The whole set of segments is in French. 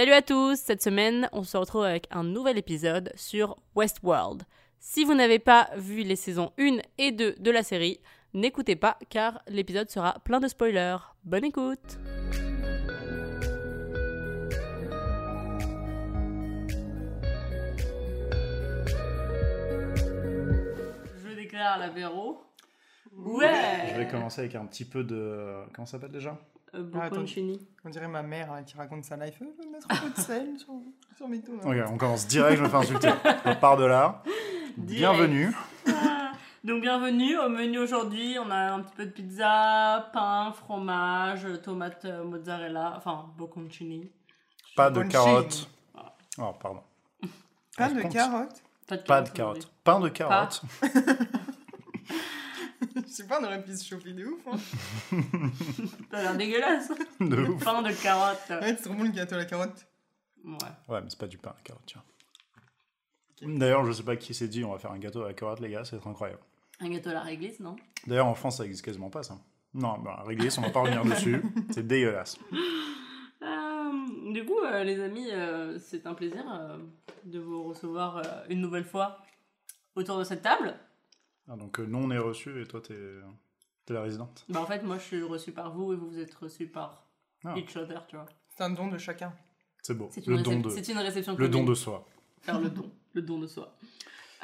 Salut à tous, cette semaine on se retrouve avec un nouvel épisode sur Westworld. Si vous n'avez pas vu les saisons 1 et 2 de la série, n'écoutez pas car l'épisode sera plein de spoilers. Bonne écoute Je déclare l'apéro. Ouais Je vais commencer avec un petit peu de. Comment ça s'appelle déjà? Euh, Ah, attends. Bocconcini. On dirait ma mère hein, qui raconte sa life. Euh, Je vais mettre un peu de sel sur, sur mes tomates. Ok, on commence direct, je me fais insulter. On part de là. Direct. Bienvenue. Ah, Donc bienvenue au menu aujourd'hui, on a un petit peu de pizza, pain, fromage, tomate euh, mozzarella, enfin bocconcini. Pas de carottes. Oh, pardon. Pas de carottes. Pas de Pas de carottes carottes. Pain de carottes. Je sais pas, on aurait pu se chauffer de ouf. Hein. T'as l'air dégueulasse. De ouf. pain de carottes. Ouais, c'est trop bon le gâteau à la carotte. Ouais. Ouais, mais c'est pas du pain à carottes, tiens. D'ailleurs, je sais pas qui s'est dit, on va faire un gâteau à la carotte, les gars, c'est incroyable. Un gâteau à la réglisse, non? D'ailleurs, en France, ça existe quasiment pas, ça. Non, bah, réglisse, on va pas revenir dessus. C'est dégueulasse. Euh, Du coup, euh, les amis, euh, c'est un plaisir euh, de vous recevoir euh, une nouvelle fois autour de cette table. Ah, donc, euh, nous, on est reçus et toi, t'es t'es la résidente. Bah en fait, moi je suis reçue par vous et vous vous êtes reçus par Ah. each other, tu vois. C'est un don de chacun. C'est beau. C'est une, Le don, de... c'est une réception le don commune. de soi. Faire le don. Le don de soi.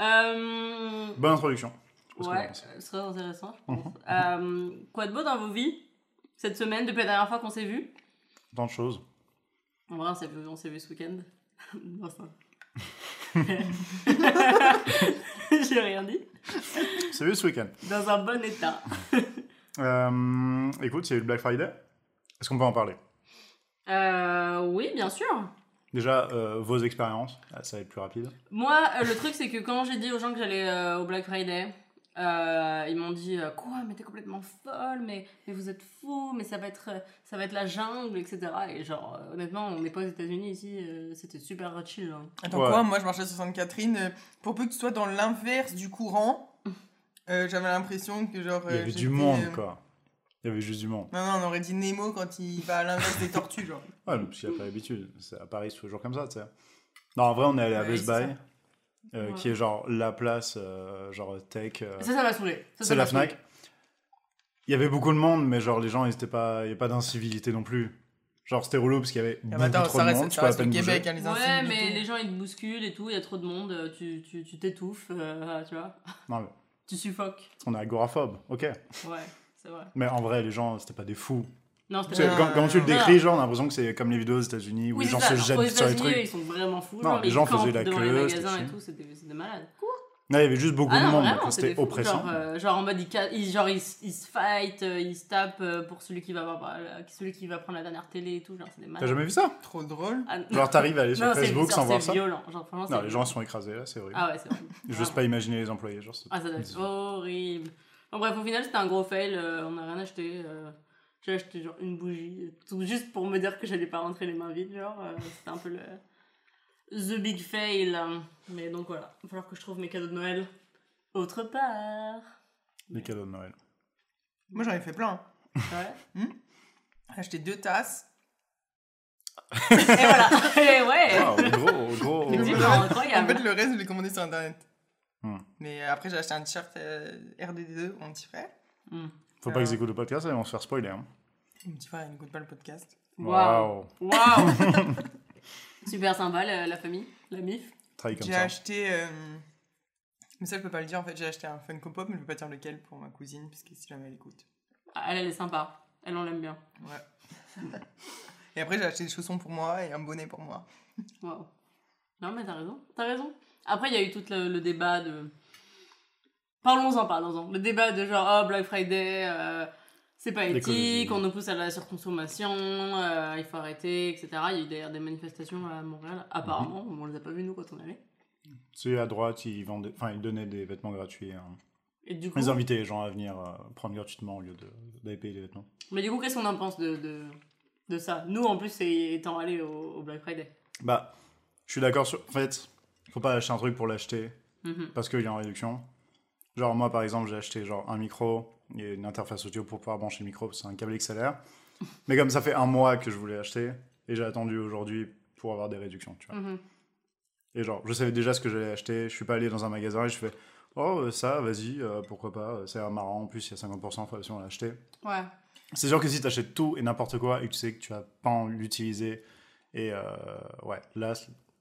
Euh, Bonne introduction. Ouais, ce serait intéressant, je Mhm. Euh, quoi de beau dans vos vies cette semaine, depuis la dernière fois qu'on s'est vu Tant de choses. En vrai, on s'est vu, on s'est vu ce week-end. non, ça. J'ai rien dit. C'est vu ce week-end. Dans un bon état. Euh, écoute, il y a eu le Black Friday. Est-ce qu'on peut en parler? Euh, oui, bien sûr. Déjà, euh, vos expériences, ça va être plus rapide. Moi, le truc, c'est que quand j'ai dit aux gens que j'allais au Black Friday, euh, ils m'ont dit euh, Quoi, mais t'es complètement folle, mais, mais vous êtes fou, mais ça va, être, euh, ça va être la jungle, etc. Et genre, euh, honnêtement, on n'est pas aux États-Unis ici, euh, c'était super chill. hein. Attends Ouais. quoi Moi, je marchais sur Sainte-Catherine. euh, Pour peu que tu sois dans l'inverse du courant, euh, j'avais l'impression que genre. Il y avait du monde, euh, quoi. Il y avait juste du monde. Non, non, on aurait dit Nemo quand il va à l'inverse des tortues, genre. Ouais, mais parce qu'il n'y a pas l'habitude. À Paris, c'est toujours comme ça, tu sais. Non, en vrai, on est allé à Best Buy, ça. Euh, Ouais. qui est genre la place, euh, genre tech. euh, Ça, ça m'a saoulé. C'est la saoulé. Fnac. Il y avait beaucoup de monde, mais genre les gens, ils étaient pas, il n'y a pas d'incivilité non plus. Genre c'était relou parce qu'il y avait Ah, beaucoup mais attends, trop ça de reste, monde, tu ça reste le bouger. Québec, hein, les Ouais, mais les gens ils te bousculent et tout, il y a trop de monde, euh, tu tu tu t'étouffes, euh, tu vois. Non, mais Tu suffoques. on est agoraphobe, ok. Ouais, c'est vrai. Mais en vrai, les gens, c'était pas des fous. Non, Tu quand, quand le non. décris, genre, on a l'impression que c'est comme les vidéos aux États-Unis où Oui, les gens c'est ça. se jettent sur les trucs. Ils sont vraiment fous. Non, genre, les ils gens faisaient la queue, les magasins et tout, c'était c'était malade. Non, il y avait juste beaucoup Ah de monde, c'était oppressant. Genre, euh, genre en mode, ils, genre, ils, se fight, euh, ils se tapent euh, pour celui qui, va avoir, euh, celui qui va prendre la dernière télé et tout. Genre, c'est des T'as jamais vu ça? Trop drôle. Ah, Genre, t'arrives à aller sur non, c'est- Facebook sans voir c'est ça? violent. Genre, franchement, Non, c'est les gens sont écrasés là, c'est horrible. Ah ouais, c'est horrible. J'ose Vraiment. pas imaginer les employés. Genre, c'est- Ah, ça doit être horrible. En bref, au final, c'était un gros fail. euh, on n'a rien acheté. euh, J'ai acheté genre une bougie, tout juste pour me dire que j'allais pas rentrer les mains vides. Genre, euh, c'était un peu le. The big fail. Mais donc voilà, il va falloir que je trouve mes cadeaux de Noël autre part. Les cadeaux de Noël. Moi, j'en ai fait plein. Ouais. J'ai acheté deux tasses. Et voilà. Et ouais. Waouh, gros, gros. En incroyable. fait, le reste, je l'ai commandé sur internet. Hmm. Mais après, j'ai acheté un t-shirt euh, RDD2 pour mon petit frère. Hmm. Faut pas qu'ils écoutent le podcast, ils vont se faire spoiler. Hein. Mon petit frère, il n'écoute pas le podcast. Waouh. Waouh. Super sympa, la, la famille, la MIF. Travaille comme J'ai ça. acheté. euh, Mais ça, je peux pas le dire en fait. J'ai acheté un Funko Pop, mais je peux pas dire lequel pour ma cousine, parce que si jamais elle écoute. Ah, Elle, elle est sympa. Elle, on l'aime bien. Ouais. et après, j'ai acheté des chaussons pour moi et un bonnet pour moi. Waouh. Non, mais t'as raison. T'as raison. Après, il y a eu tout le, le débat de. Parlons-en, parlons-en. Le débat de genre, oh, Black Friday, euh, c'est pas éthique, on nous pousse à la surconsommation, euh, il faut arrêter, etc. Il y a eu d'ailleurs des manifestations à Montréal, apparemment. Mhm. On les a pas vues, nous, quand on allait. Sais, à droite, ils, vendaient... enfin, ils donnaient des vêtements gratuits. hein. Et du coup, Ils invitaient les gens à venir euh, prendre gratuitement au lieu de- d'aller payer les vêtements. mais du coup qu'est-ce qu'on en pense de, de, de ça? Nous, en plus, étant allés au, au Black Friday. Bah, je suis d'accord sur. En fait, faut pas acheter un truc pour l'acheter Mhm. parce qu'il y a en réduction. Genre, moi, par exemple, j'ai acheté genre un micro et une interface audio pour pouvoir brancher le micro, c'est un câble XLR. Mais comme ça fait un mois que je voulais acheter et j'ai attendu aujourd'hui pour avoir des réductions, tu vois. Mhm. Et genre, je savais déjà ce que j'allais acheter. Je suis pas allé dans un magasin et je fais Oh, euh, ça, vas-y, euh, pourquoi pas, euh, c'est marrant. En plus, il y a 50%, faut absolument l'acheter. Ouais. C'est sûr que si tu achètes tout et n'importe quoi et que tu sais que tu vas pas l'utiliser, et euh, ouais, là,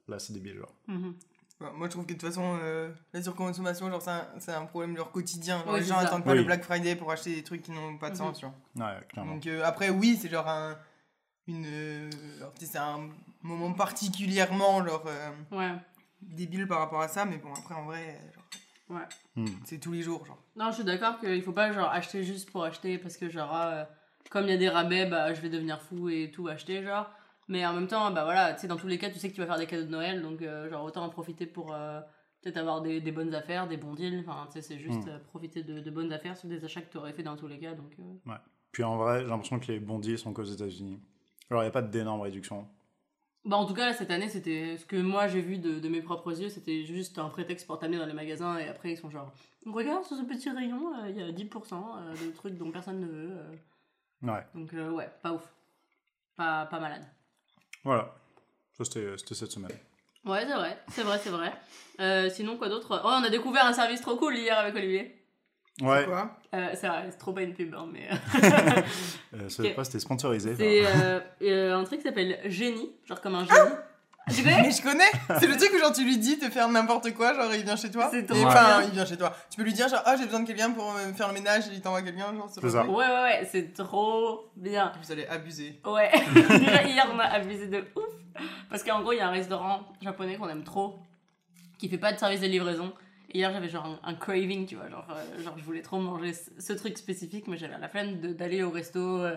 là c'est débile. Genre. Mhm. Bah, moi, je trouve que de toute façon, euh, la surconsommation, genre, c'est un, c'est un problème de leur quotidien. Genre, Oui, les gens ça. attendent pas Oui. le Black Friday pour acheter des trucs qui n'ont pas de Mhm. sens, vois. Ouais, clairement. Donc euh, après, oui, c'est genre un. Une. euh, c'est un moment particulièrement, genre, euh, Ouais. débile par rapport à ça, mais bon, après, en vrai, genre, Hmm. c'est tous les jours, genre. Non, je suis d'accord qu'il faut pas genre acheter juste pour acheter parce que genre euh, comme il y a des rabais, bah je vais devenir fou et tout acheter genre. Mais en même temps, bah voilà, tu sais dans tous les cas, tu sais que tu vas faire des cadeaux de Noël donc euh, genre autant en profiter pour euh, peut-être avoir des, des bonnes affaires, des bons deals, enfin tu sais c'est juste Mm. euh, profiter de, de bonnes affaires sur des achats que tu aurais fait dans tous les cas donc euh, Puis en vrai, j'ai l'impression que les bons deals sont qu'aux États-Unis. Alors, il n'y a pas d'énormes réductions. Bah en tout cas là, cette année c'était ce que moi j'ai vu de, de mes propres yeux c'était juste un prétexte pour t'amener dans les magasins et après ils sont genre regarde sur ce petit rayon il y a 10% euh, de trucs dont personne ne veut. Ouais, donc ouais pas ouf pas, pas malade voilà. Ça, c'était c'était cette semaine. ouais c'est vrai. C'est vrai c'est vrai. Euh, sinon quoi d'autre? Oh on a découvert un service trop cool hier avec Olivier. Ouais, Quoi? Euh, c'est vrai c'est trop pas une pub hein, mais euh, c'était sponsorisé. c'est euh, euh, un truc qui s'appelle génie genre comme un génie tu connais Mais je connais C'est le truc où genre tu lui dis de faire n'importe quoi, genre il vient chez toi. C'est trop Enfin, bien. il vient chez toi. Tu peux lui dire genre ah j'ai besoin de quelqu'un pour euh, faire le ménage et il t'envoie quelqu'un genre C'est ça. ouais ouais ouais c'est trop bien Vous allez abuser. Ouais, déjà hier on a abusé de ouf. Parce qu'en gros, il y a un restaurant japonais qu'on aime trop, qui fait pas de service de livraison. Et hier j'avais genre un, un craving, tu vois, genre, euh, genre je voulais trop manger ce, ce truc spécifique, mais j'avais la flemme d'aller au resto, euh,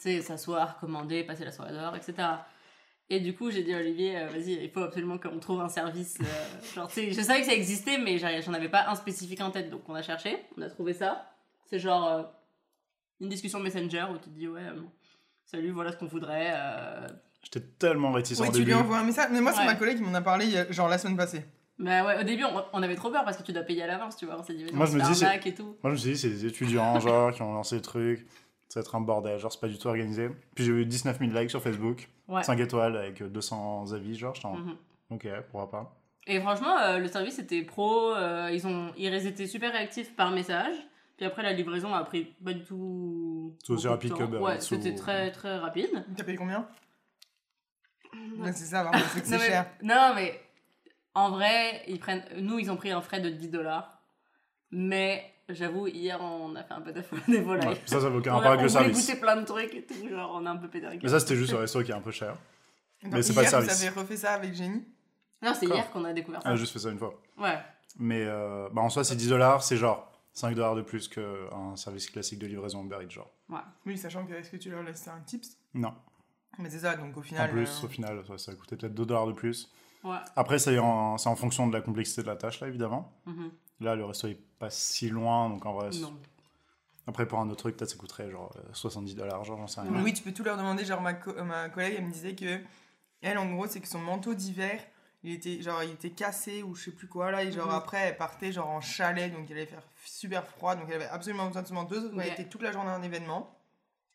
tu sais, s'asseoir, commander, passer la soirée dehors, etc. Et du coup, j'ai dit à Olivier, euh, vas-y, il faut absolument qu'on trouve un service. euh, genre, je savais que ça existait, mais j'en avais pas un spécifique en tête. Donc, on a cherché, on a trouvé ça. C'est genre euh, une discussion Messenger où tu te dis, ouais, euh, salut, voilà ce qu'on voudrait. euh. J'étais tellement réticent Oui, au tu lui début. envoies un message. Mais moi, c'est Ouais. ma collègue qui m'en a parlé genre la semaine passée. Mais ouais, au début, on, on avait trop peur parce que tu dois payer à l'avance, tu vois. On s'est dit, mais non, Moi, je me c'est dis, et tout. Moi, je me suis dit, c'est des étudiants, genre, qui ont lancé le truc. Ça va être un bordel, genre, c'est pas du tout organisé. Puis j'ai eu 19 000 likes sur Facebook, Ouais. 5 étoiles avec 200 avis, genre, j'étais en... Mhm. Ok, pourquoi pas. Et franchement, euh, le service était pro. euh, ils, ont, ils étaient super réactifs par message. Puis après, la livraison a pris pas du tout. C'est aussi rapide que Ouais, Eats c'était ou- très très rapide. T'as payé combien? Ouais, C'est ça, c'est que c'est Non, mais- cher. Non, mais en vrai, ils prennent. Nous, ils ont pris un frais de 10 dollars. Mais j'avoue, hier, on a fait un peu de des volailles. Ouais, ça, ça veut aucun on, rapport a, avec on le service. goûter plein de trucs et tout. Genre, on a un peu pété un. Mais ça, c'était juste le resto qui est un peu cher. Mais c'est pas le service. Vous avez refait ça avec Génie Non, c'est hier qu'on a découvert ça. Ah, j'ai juste fait ça une fois. Ouais. Mais euh, bah, en soi, c'est 10 dollars, c'est genre 5 dollars de plus qu'un service classique de livraison Uber Eats, genre. Oui, sachant que est-ce que tu leur laisses un tips? Non. Mais c'est ça, donc au En final. plus, euh, au final, ça, ça a coûté peut-être 2 dollars de plus. Ouais. Après, c'est en, en fonction de la complexité de la tâche, là, évidemment. Mhm. Là, le resto est pas si loin, donc en vrai. Non. Après, pour un autre truc, peut-être ça coûterait genre euh, 70 dollars, genre, j'en sais rien. Oui, tu peux tout leur demander. Genre, ma, co- ma collègue, elle me disait que, elle, en gros, c'est que son manteau d'hiver, il était, genre, il était cassé ou je sais plus quoi, là. Et genre, Mhm. après, elle partait, genre, en chalet, donc il allait faire super froid. Donc, elle avait absolument besoin de ce manteau. sauf qu'elle Ouais. était toute la journée en événement.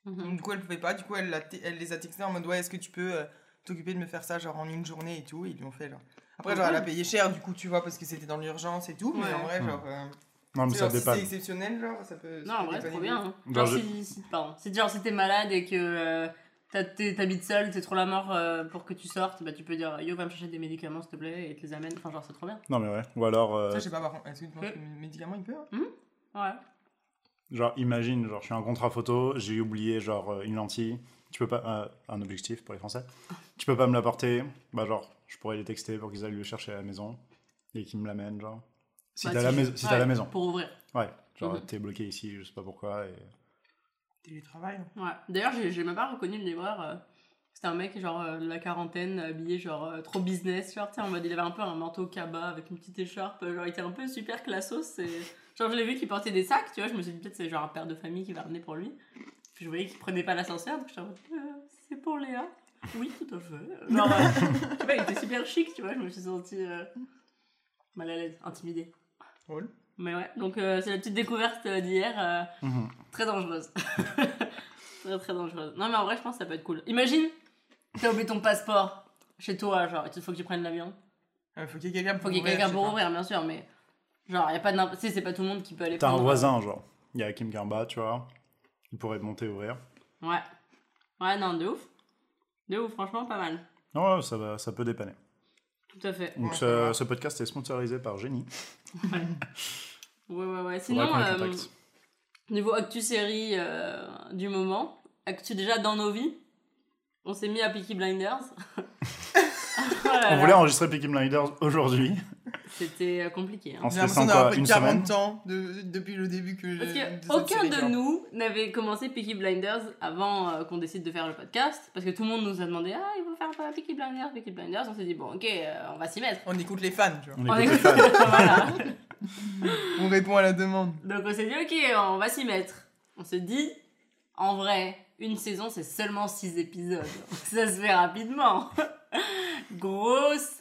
Mhm. Donc, du coup, elle pouvait pas. Du coup, elle, elle les a textés en mode, ouais, est-ce que tu peux euh, t'occuper de me faire ça, genre, en une journée et tout. Et ils lui ont fait, genre. Après, genre, elle a payé cher, du coup, tu vois, parce que c'était dans l'urgence et tout. Mais Ouais. en vrai, Mhm. genre. euh, Non, mais ça genre, si dépanne. c'est exceptionnel, genre, ça peut. ça Non, en peut vrai, c'est dépanner trop bien. Hein. Genre, Genre, je- si, si- pardon. Si, genre, si t'es malade et que euh, t'as- t'es- t'habites seul, t'es trop la mort euh, pour que tu sortes, bah tu peux dire Yo, va me chercher des médicaments s'il te plaît et te les amène. Enfin, genre, c'est trop bien. Non, mais ouais. Ou alors, euh, Ça, je sais pas, par contre. Est-ce que tu penses que le médicament, il peut hein Ouais. genre, imagine, genre, je suis un contrat photo, j'ai oublié, genre, euh, une lentille. Tu peux pas. euh, un objectif pour les Français. Tu peux pas me l'apporter. Bah, genre, je pourrais les texter pour qu'ils aillent le chercher à la maison et qu'ils me l'amènent, genre. Si Bah, t'es à, la mais- si t'es à la Ouais, maison. Pour ouvrir. Ouais. Genre, Mhm. t'es bloqué ici, je sais pas pourquoi. Et... Télétravail. Ouais. D'ailleurs, j'ai même pas reconnu le livreur. euh, C'était un mec, genre, euh, de la quarantaine, habillé, genre, euh, trop business, genre, tu sais, en mode, il avait un peu un manteau cabas avec une petite écharpe, euh, genre, il était un peu super classos. Et... Genre, je l'ai vu qu'il portait des sacs, tu vois, je me suis dit, peut-être c'est genre un père de famille qui va ramener pour lui. Puis je voyais qu'il prenait pas l'ascenseur, donc j'étais en mode, Euh, c'est pour Léa Oui, tout à fait. Genre, je sais pas, il était super chic, tu vois, je me suis sentie euh, mal à l'aise, intimidée. Drôle. Mais ouais, donc euh, c'est la petite découverte euh, d'hier. euh, Mhm. Très dangereuse. très très dangereuse. Non mais en vrai je pense que ça peut être cool. Imagine, t'as oublié ton passeport chez toi, genre, il faut que tu prennes l'avion. Il faut qu'il y ait quelqu'un Faut pour qu'il y ait ouvrir, quelqu'un je pour ouvrir, bien sûr, mais genre, y a pas de. Tu sais, c'est pas tout le monde qui peut aller T'as un voisin, genre. Il y a Kim Garba, tu vois. Il pourrait monter ouvrir. Ouais. Ouais, non, de ouf. De ouf, franchement, pas mal. Ouais, ça, va, ça peut dépanner. Tout à fait. Donc Ouais, ce, podcast est sponsorisé par Génie. Ouais, ouais, ouais. Faudra Sinon, euh, niveau actu série euh, du moment, actu déjà dans nos vies, on s'est mis à Peaky Blinders. Oh là On voulait enregistrer Peaky Blinders aujourd'hui. C'était euh, compliqué. hein. J'ai se laissant l'impression d'avoir quoi pris Une 40 semaine ans de- depuis le début que Parce qu'aucun série, de genre. nous n'avait commencé Peaky Blinders avant euh, qu'on décide de faire le podcast. Parce que tout le monde nous a demandé Ah, il faut faire euh, Peaky Blinders, Peaky Blinders. On s'est dit Bon, ok, euh, on va s'y mettre. On écoute les fans, tu vois. On On écoute les écoute- fans. voilà. On répond à la demande. Donc on s'est dit Ok, on va s'y mettre. On se dit En vrai, une saison, c'est seulement 6 épisodes. Ça se fait rapidement. Grosse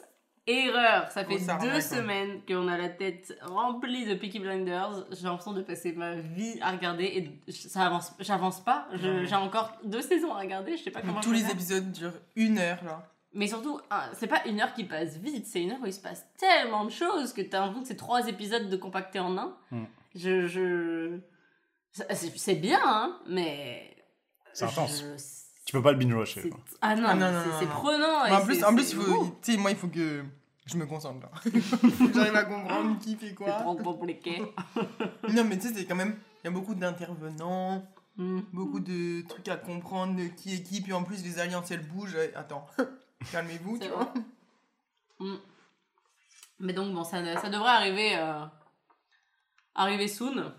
erreur. Ça fait deux semaines qu'on a la tête remplie de Peaky Blinders. J'ai l'impression de passer ma vie à regarder et ça avance, j'avance pas. J'ai encore deux saisons à regarder. Je sais pas comment. Tous les faire. épisodes durent une heure, là. Mais surtout, c'est pas une heure qui passe vite, c'est une heure où il se passe tellement de choses que t'as l'impression que c'est trois épisodes de compactés en un. Mm. Je. c'est bien, hein, mais. C'est intense. je- Tu peux pas le binge-watcher. c'est- quoi. Ah non, Ah non, c'est- c'est prenant. En plus, c'est- en plus, c'est- il faut, Ouh, tu sais, moi, il faut que je me concentre, là. Faut que J'arrive à comprendre qui fait C'est quoi. trop compliqué. Non, mais tu sais, c'est quand même, il y a beaucoup d'intervenants, Mm. beaucoup de trucs à comprendre, de qui est qui, puis en plus, les alliances, elles bougent. Eh, Attends, calmez-vous, C'est tu vrai. vois. Mm. Mais donc, bon, ça, ça devrait arriver, euh, arriver soon.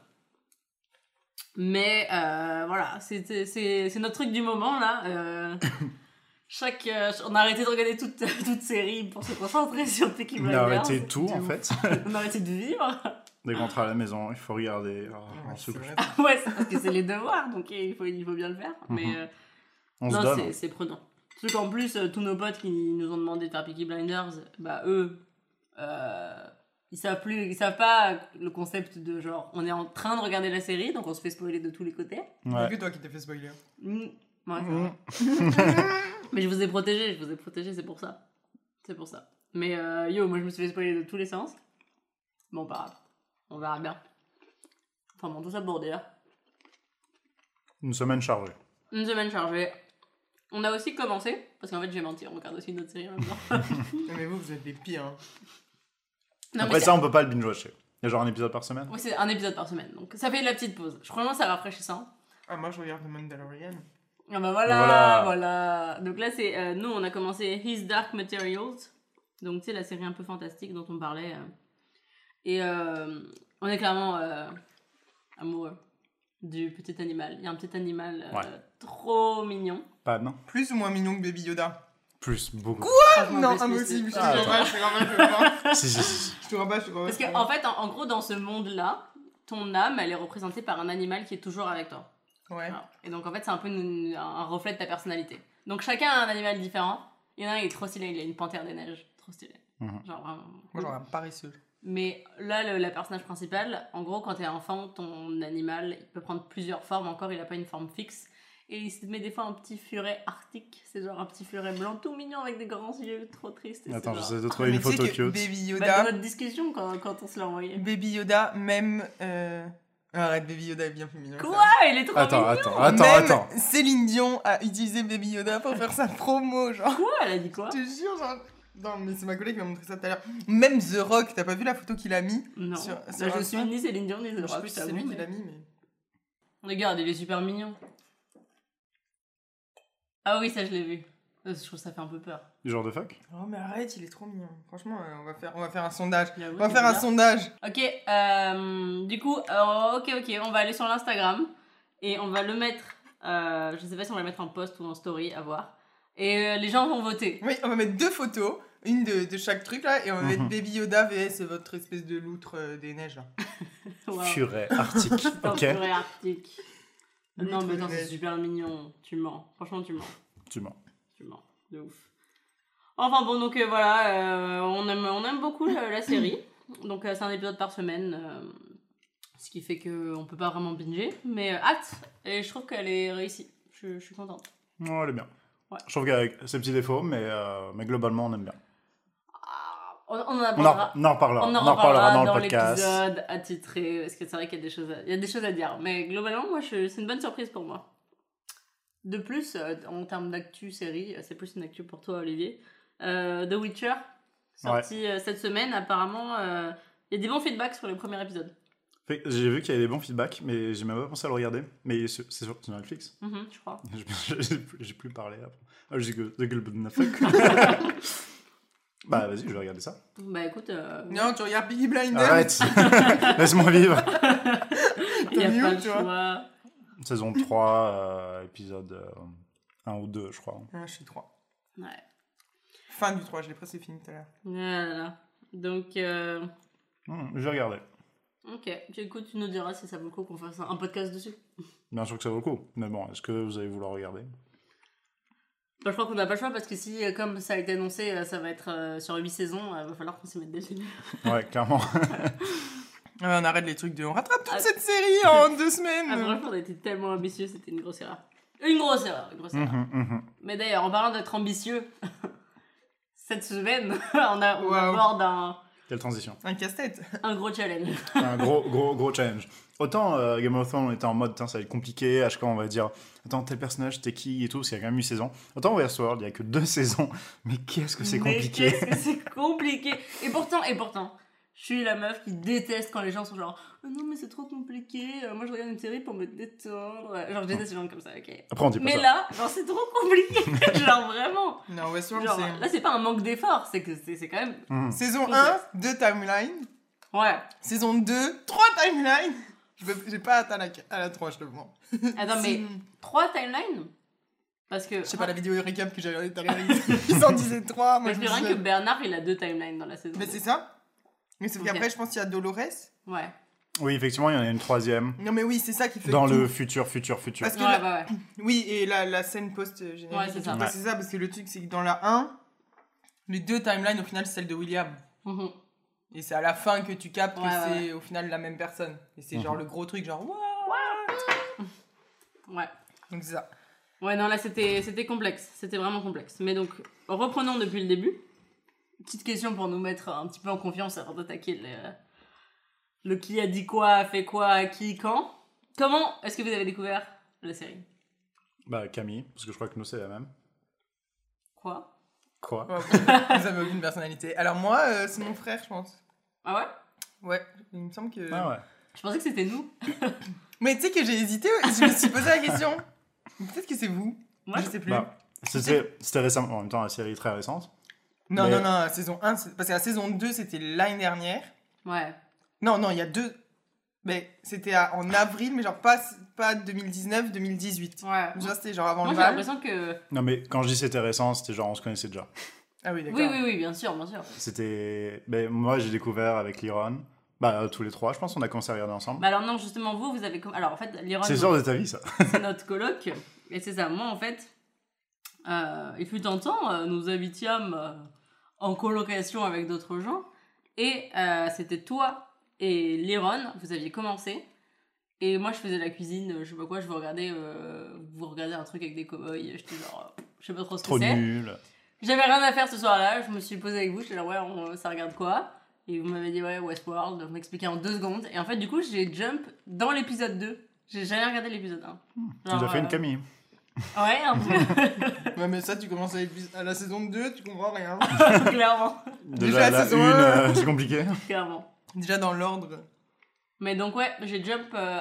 Mais euh, voilà, c'est notre truc du moment là. euh, chaque, euh, on a arrêté de regarder toute, toute série pour se concentrer sur Peaky On Blinders. a arrêté tout, en fait. On a arrêté de vivre. Dès qu'on rentre à la maison, il faut regarder. Oh, on Ouais, se c'est ouais, parce que c'est les devoirs, donc il faut, il faut bien le faire. Mais Mhm. On se non, c'est- c'est prenant. Surtout qu'en plus, euh, tous nos potes qui nous ont demandé de faire Peaky Blinders, bah eux, euh, ils savent plus, ils savent pas le concept de genre, on est en train de regarder la série, donc on se fait spoiler de tous les côtés. Ouais. que toi qui t'es fait spoiler. Mm. Ouais, vrai. Mais je vous ai protégé, je vous ai protégé, c'est pour ça. C'est pour ça. Mais euh, yo, moi je me suis fait spoiler de tous les sens. Bon, pas grave. On verra bien. Enfin bon, tout ça pour dire. Une semaine chargée. Une semaine chargée. On a aussi commencé, parce qu'en fait j'ai menti, on regarde aussi une autre série en même temps. Mais vous, vous êtes les pires. hein. Non, Après mais ça, on peut pas le binge-watcher. Il y a genre un épisode par semaine. Oui, c'est un épisode par semaine, donc ça fait de la petite pause. Je crois que c'est rafraîchissant. Ah, moi, je regarde The Mandalorian. Ah bah voilà, Voilà. voilà. Donc là, c'est euh, nous, on a commencé His Dark Materials, donc tu sais la série un peu fantastique dont on parlait. euh. Et euh, on est clairement euh, amoureux du petit animal. Il y a un petit animal euh, Ouais. trop mignon. Pas, non Plus ou moins mignon que Baby Yoda Plus, beaucoup. Franchement, Non, plus, plus, impossible. Je te Ah, pas, je te pas. si, si, si. Je te pas, je te. Parce qu'en fait, en, en gros, dans ce monde-là, ton âme, elle est représentée par un animal qui est toujours avec toi. Ouais. Voilà. Et donc en fait, c'est un peu une- un reflet de ta personnalité. Donc chacun a un animal différent. Il y en a un, il est trop stylé, il a une panthère des neiges. Trop stylé. Mhm. Genre vraiment. Moi, j'aurais un paresseux. Mais là, le, la personnage principale, en gros, quand t'es enfant, ton animal, il peut prendre plusieurs formes. Encore, il a pas une forme fixe. Et il se met des fois un petit furet arctique. C'est genre un petit furet blanc tout mignon avec des grands yeux, trop triste. Et Attends, genre- j'essaie de trouver une sais photo cute. Baby Bah, Yoda, dans notre discussion, quand, quand on se l'a envoyé. Baby Yoda, même. euh, Arrête, Baby Yoda est bien plus mignon. Quoi ça. Il est trop Attends, mignon attends, attends, Même attends. Céline Dion a utilisé Baby Yoda pour faire sa promo, genre. Quoi? Elle a dit quoi? Je te jure, genre. Non, mais c'est ma collègue qui m'a montré ça tout à l'heure. Même The Rock, t'as pas vu la photo qu'il a mis Non. Sur- Là, sur je Insta suis ni Céline Dion ni The Je sais Rock, plus je si c'est lui qui mais- l'a mis, mais. Regarde, il est super mignon. Ah oui, ça je l'ai vu. Je trouve que ça fait un peu peur. Du genre de fuck Oh, mais arrête, il est trop mignon. Franchement, euh, on, va faire, on va faire un sondage. On va faire un sondage. Ok, euh, du coup, euh, ok, ok, on va aller sur l'Instagram et on va le mettre. euh, je sais pas si on va le mettre en post ou en story, à voir. Et euh, les gens vont voter. Oui, on va mettre deux photos, une de, de chaque truc là, et on va mettre Mhm. Baby Yoda vs votre espèce de loutre euh, des neiges là. Wow. Furet arctique. Ok. furet arctique. Non, mais attends, c'est super mignon. Tu mens. Franchement, tu mens. Tu mens. Tu mens. De ouf. Enfin bon, donc euh, voilà, euh, on, aime, on aime beaucoup la, la série. Donc euh, c'est un épisode par semaine. euh, ce qui fait qu'on peut pas vraiment binger. Mais euh, hâte. Et je trouve qu'elle est réussie. Je, je suis contente. Oh, elle est bien. Je trouve qu'avec ses petits défauts, mais, euh, mais globalement, on aime bien. On, on en parlera. on en reparlera. On en reparlera dans, dans le podcast. l'épisode attitré, parce que c'est vrai qu'il y a des choses à, il y a des choses à dire. Mais globalement, moi, c'est une bonne surprise pour moi. De plus, euh, en termes d'actu série, c'est plus une actu pour toi, Olivier. Euh, The Witcher, sorti euh, cette semaine, apparemment, euh, il y a des bons feedbacks sur le premier épisode. J'ai vu qu'il y avait des bons feedbacks, mais j'ai même pas pensé à le regarder. Mais c'est sur sur Netflix. Mhm, je crois. J'ai plus- parlé après. Ah, j'ai The Golden Fuck. Bah vas-y, je vais regarder ça. Bah écoute, euh, Non, tu regardes Piggy Blinders. Arrête Laisse-moi vivre il n'y a mieux, pas le tu vois. choix. Saison 3, euh, épisode 1 ou 2, je crois. Ah, je suis 3. Ouais. Fin du 3, je l'ai presque fini tout à l'heure. Voilà. Donc, euh, Hmm, je vais regarder. ok. Tu écoutes, tu nous diras si ça vaut le coup qu'on fasse un un podcast dessus. Bien sûr que ça vaut le coup. Mais bon, est-ce que vous allez vouloir regarder? Bah, je crois qu'on n'a pas le choix parce que si, euh, comme ça a été annoncé, euh, ça va être euh, sur 8 saisons, il va falloir qu'on s'y mette dessus. Ouais, clairement. Ah, on arrête les trucs de. On rattrape toute Ah. cette série en deux semaines. Ah, franchement, on était tellement ambitieux, c'était une grosse erreur. Une grosse erreur, une grosse erreur. Mhm, mhm. Mais d'ailleurs, en parlant d'être ambitieux, cette semaine, on, a, on Waouh. aborde un, Quelle transition. Un casse-tête. un gros challenge. Un gros, gros, gros challenge. Autant euh, Game of Thrones, on était en mode, ça va être compliqué. À chaque fois, on va dire, attends, tel personnage, t'es qui et tout, parce qu'il y a quand même une saison. Autant Westworld, il y a que deux saisons. Mais qu'est-ce que c'est Mais compliqué qu'est-ce que c'est compliqué Et pourtant, et pourtant, je suis la meuf qui déteste quand les gens sont genre Oh non mais c'est trop compliqué, euh, moi je regarde une série pour me détendre. Genre je déteste les gens comme ça, ok. Après, on dit pas Mais ça. là, genre c'est trop compliqué, genre vraiment. Non, Westworld, Genre, c'est. là c'est pas un manque d'effort, c'est que c'est c'est quand même... Mhm. Saison 1, 2 timelines. Ouais. Saison 2, 3 timelines. Je peux- J'ai pas atteint la, à la 3, je te le vois. Attends mais trois timelines? Parce que... Je sais pas, la vidéo récap que j'ai regardée tout à l'heure, ils- en disaient 3. Moi, Parce je que rien disais- que Bernard il a deux timelines dans la saison. Mais c'est ça. Mais sauf qu'après, je pense qu'il y a Dolores. Ouais. Oui, effectivement, il y en a une troisième. Non, mais oui, c'est ça qui fait. Dans tout. le futur, futur, futur. Parce que Ouais, la- bah ouais. Oui, et la, la scène post-générique. Ouais, c'est ça. C'est ça, parce que le truc, c'est que dans la 1, les deux timelines, au final, c'est celle de William. Mhm. Et c'est à la fin que tu captes Ouais, que ouais, c'est au final la même personne. Et c'est Mhm. genre le gros truc, genre, Ouais. Donc c'est ça. Ouais, non, là, c'était c'était complexe. C'était vraiment complexe. Mais donc, reprenons depuis le début. Petite question pour nous mettre un petit peu en confiance avant d'attaquer le, le qui a dit quoi, a fait quoi, à qui, quand. Comment est-ce que vous avez découvert la série? Bah, Camille, parce que je crois que nous, c'est la même. Quoi? Quoi? Vous avez aucune personnalité. Alors moi, euh, c'est mon frère, je pense. Ah ouais? Ouais, il me semble que. Ah ouais. Je pensais que c'était nous. Mais tu sais que j'ai hésité, je me suis posé la question. Peut-être que c'est vous. Moi, je sais plus. Bah, c'était c'était récemment, en même temps, la série est très récente. Non, mais- non, non, la saison 1, c'est- parce que la saison 2, c'était l'année dernière. Ouais. Non, non, il y a deux. Mais c'était en avril, mais genre pas, pas 2019, 2018. Ouais. Ça, c'était genre avant Moi, le j'ai bal. l'impression que. Non, mais quand je dis c'était récent, c'était genre on se connaissait déjà. Ah oui, d'accord. Oui, oui, oui, bien sûr, bien sûr. C'était. Ben, moi, j'ai découvert avec Liron. Bah, euh, tous les trois, je pense, on a commencé à regarder ensemble. Bah alors, non, justement, vous, vous avez. Alors, en fait, Liron. c'est sûr de ta vie, ça. c'est notre coloc. Et c'est ça, moi en fait, euh, il fut un temps, euh, nous habitions euh, en colocation avec d'autres gens. Et euh, c'était toi et Liron, vous aviez commencé. Et moi je faisais la cuisine, je sais pas quoi, je vous regardais, euh, vous regardez un truc avec des cow-boys. J'étais genre, je sais pas trop ce que Trop c'est. nul. J'avais rien à faire ce soir-là, je me suis posée avec vous, j'étais là, ouais, on- ça regarde quoi? Et vous m'avez dit, ouais, Westworld, vous m'expliquez en deux secondes. Et en fait, du coup, j'ai jump dans l'épisode 2. J'ai jamais regardé l'épisode 1. Tu nous as fait une euh, Camille. Ouais, un peu. Ouais, mais ça, tu commences à, la saison 2, tu comprends rien. clairement, déjà Déjà, la la saison une, un. euh, c'est compliqué. clairement. Déjà dans l'ordre. Mais donc ouais, j'ai jump euh,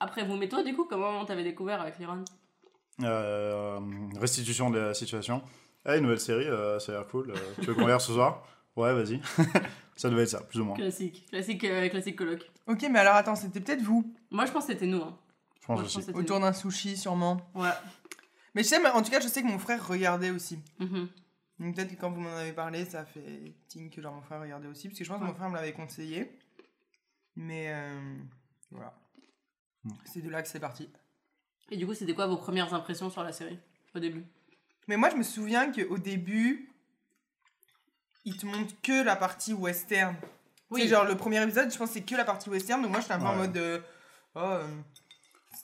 après vous. Mais toi, du coup, comment t'avais découvert avec Liron? Euh, restitution de la situation. Ah, une nouvelle série, euh, ça a l'air cool. Euh, tu veux qu'on regarde ce soir? Ouais, vas-y. ça devait être ça, plus ou moins. Classique, classique, euh, classique coloc. Ok, mais alors attends, c'était peut-être vous? Moi, je pense que c'était nous. Hein. Je pense Moi, je aussi. pense que c'était Autour d'un sushi, sûrement. Ouais. Mais je sais, mais en tout cas, je sais que mon frère regardait aussi. Mhm. Donc peut-être que quand vous m'en avez parlé, ça fait ting que genre mon frère regardait aussi. Parce que je pense que mon frère me l'avait conseillé. Mais euh, voilà. Hmm. C'est de là que c'est parti. Et du coup, c'était quoi vos premières impressions sur la série au début? Mais moi, je me souviens qu'au début, il te montre que la partie western. Tu sais, genre le premier épisode, je pense que c'est que la partie western. Donc moi, j'étais un peu en mode. euh, oh, euh,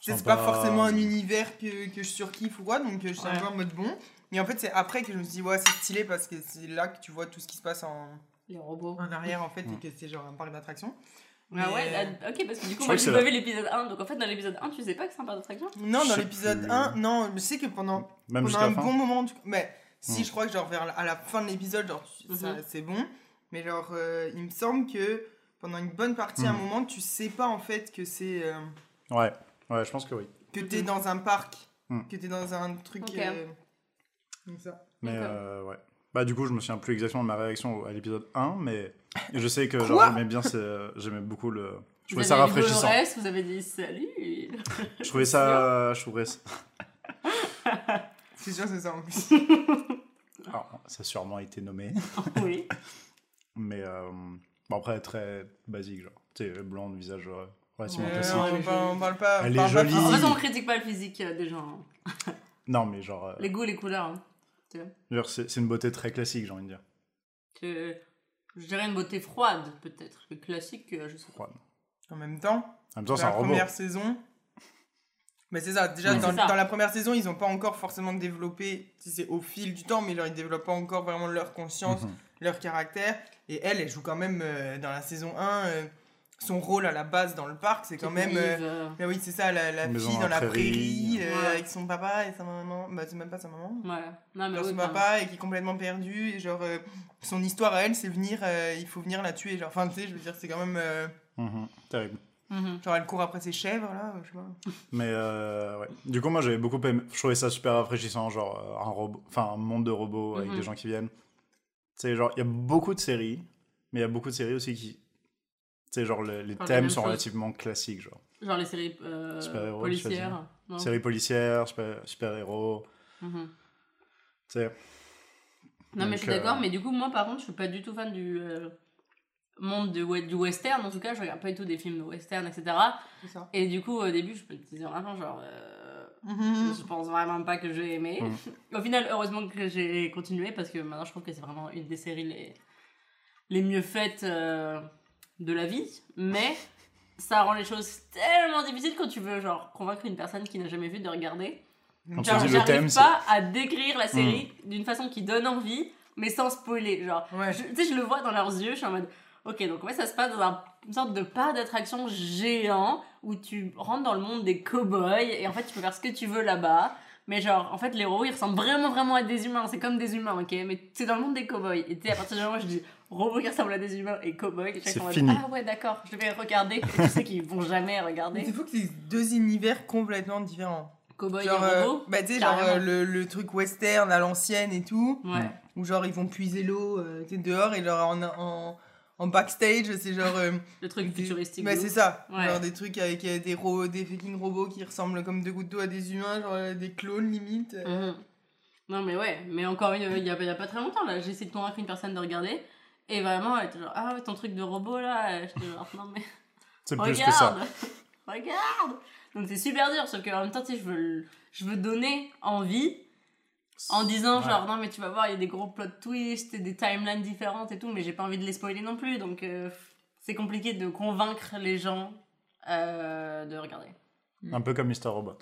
c'est pas forcément un univers que, que je surkiffe ou quoi. Donc euh, j'étais un Ouais. peu en mode bon. Et en fait, c'est après que je me suis dit, ouais, c'est stylé parce que c'est là que tu vois tout ce qui se passe en, Les robots. en arrière, en fait, et que c'est genre un parc d'attractions. Ah ouais, ok, parce que du coup, Je moi j'ai pas vu l'épisode 1, donc en fait, dans l'épisode 1, tu sais pas que c'est un parc d'attraction Non, Je dans l'épisode plus. 1, non, je sais que pendant, Même pendant un fin. bon moment, mais si je crois que genre vers la- à la fin de l'épisode, genre tu- Mhm. c'est bon, mais genre euh, il me semble que pendant une bonne partie, à un Mm. moment, tu sais pas en fait que c'est euh, Ouais, ouais, je pense que oui. que t'es Mhm. dans un parc, Mm. que t'es dans un truc Ok. euh, comme ça. Mais euh, ouais. Bah, du coup, je me souviens plus exactement de ma réaction à l'épisode 1, mais je sais que j'aimais bien, c'est- euh, j'aimais beaucoup le. Je trouvais ça rafraîchissant. Dolores, vous avez dit salut Je trouvais ça. Je trouvais ça. C'est sûr, c'est ça en plus. Alors, ça a sûrement été nommé, Oui. mais euh, bon, après, très basique, genre. Tu sais, blonde, visage relativement Ouais, classique. on, elle est parle, on parle pas. on Elle est pas jolie. En fait, on critique pas le physique euh, des gens. hein. Non, mais genre. euh, Les goûts, les couleurs. hein. genre, c'est c'est une beauté très classique, j'ai envie de dire. Que- Je dirais une beauté froide, peut-être. Le classique, euh, je sais pas. Froide. En même temps, En même temps, c'est dans un la robot. première saison. Mais c'est ça, déjà dans, C'est ça. dans la première saison, ils ont pas encore forcément développé, si c'est au fil du temps, mais genre, ils développent pas encore vraiment leur conscience, Mhm. leur caractère. Et elle, elle joue quand même euh, dans la saison 1, euh, son rôle à la base dans le parc, c'est quand même. euh, euh, oui, c'est ça, la, la fille dans la prairie. prairie, euh, Ouais. avec son papa et sa maman. Bah, c'est même pas sa maman. Ouais. Non, mais Genre oui, son papa et qui est complètement perdu. Et genre, euh, son histoire à elle, c'est venir, euh, il faut venir la tuer. Genre, enfin, tu sais, je veux dire, c'est quand même. euh, Mhm. Terrible. Mhm. genre, elle court après ses chèvres, là, je sais pas. Mais euh, ouais. Du coup, moi, j'avais beaucoup aimé. Je trouvais ça super rafraîchissant, genre un robot, enfin un monde de robots avec Mhm. des gens qui viennent. Tu sais, genre, il y a beaucoup de séries, mais il y a beaucoup de séries aussi qui. Tu sais, genre, les, thèmes sont relativement classiques, genre. Genre les séries euh, policières. non Séries policières, super, super-héros, Mhm. tu sais. Non, mais je suis euh, d'accord, mais du coup, moi par contre, je suis pas du tout fan du euh, monde de, du western. En tout cas, je regarde pas du tout des films de western, etc. Ça. Et du coup, au début, je me disais vraiment, genre, euh, Mhm. je pense vraiment pas que j'ai aimé. Mm. Au final, heureusement que j'ai continué parce que maintenant, je trouve que c'est vraiment une des séries les, les mieux faites euh, de la vie. Mais ça rend les choses tellement difficiles quand tu veux, genre, convaincre une personne qui n'a jamais vu de regarder. Quand Genre, j'arrive thème, c'est. pas à décrire la série d'une façon qui donne envie, mais sans spoiler. Genre, Ouais. tu sais, je le vois dans leurs yeux, je suis en mode, ok, donc ouais, ça se passe dans un- une sorte de parc d'attraction géant où tu rentres dans le monde des cow-boys et en fait, tu peux faire ce que tu veux là-bas. Mais genre, en fait, les héros, ils ressemblent vraiment, vraiment à des humains. C'est comme des humains, ok? Mais c'est dans le monde des cow-boys. Et tu sais, à partir du moment où je dis robots qui ressemblent à des humains et cow-boys, C'est chaque fois, fini. ah ouais, d'accord, je vais regarder. Et tu sais qu'ils vont jamais Mais regarder. c'est fou que c'est deux univers complètement différents. Cow-boys Genre, et euh, robots. bah, tu sais, genre euh, le, le truc western à l'ancienne et tout, Ouais. où genre ils vont puiser l'eau euh, dehors et genre en, en, en backstage, c'est genre. euh, Le truc des- futuristique. Bah, c'est ça. Ouais. Genre des trucs avec euh, des, ro des fucking robots qui ressemblent comme deux gouttes d'eau à des humains, genre euh, des clones limite. Mhm. Non, mais ouais, mais encore une, il y a, il y a pas très longtemps, là, j'ai essayé de convaincre une personne de regarder, et vraiment, elle était genre, ah ouais, ton truc de robot là, j'étais genre, non mais, C'est plus que ça. regarde, regarde Donc c'est super dur, sauf qu'en même temps, tu sais, je veux, je veux donner envie, en disant Ouais. genre, non mais tu vas voir, il y a des gros plot twists, et des timelines différentes et tout, mais j'ai pas envie de les spoiler non plus, donc euh, c'est compliqué de convaincre les gens euh, de regarder. Un peu comme Mr. Robot.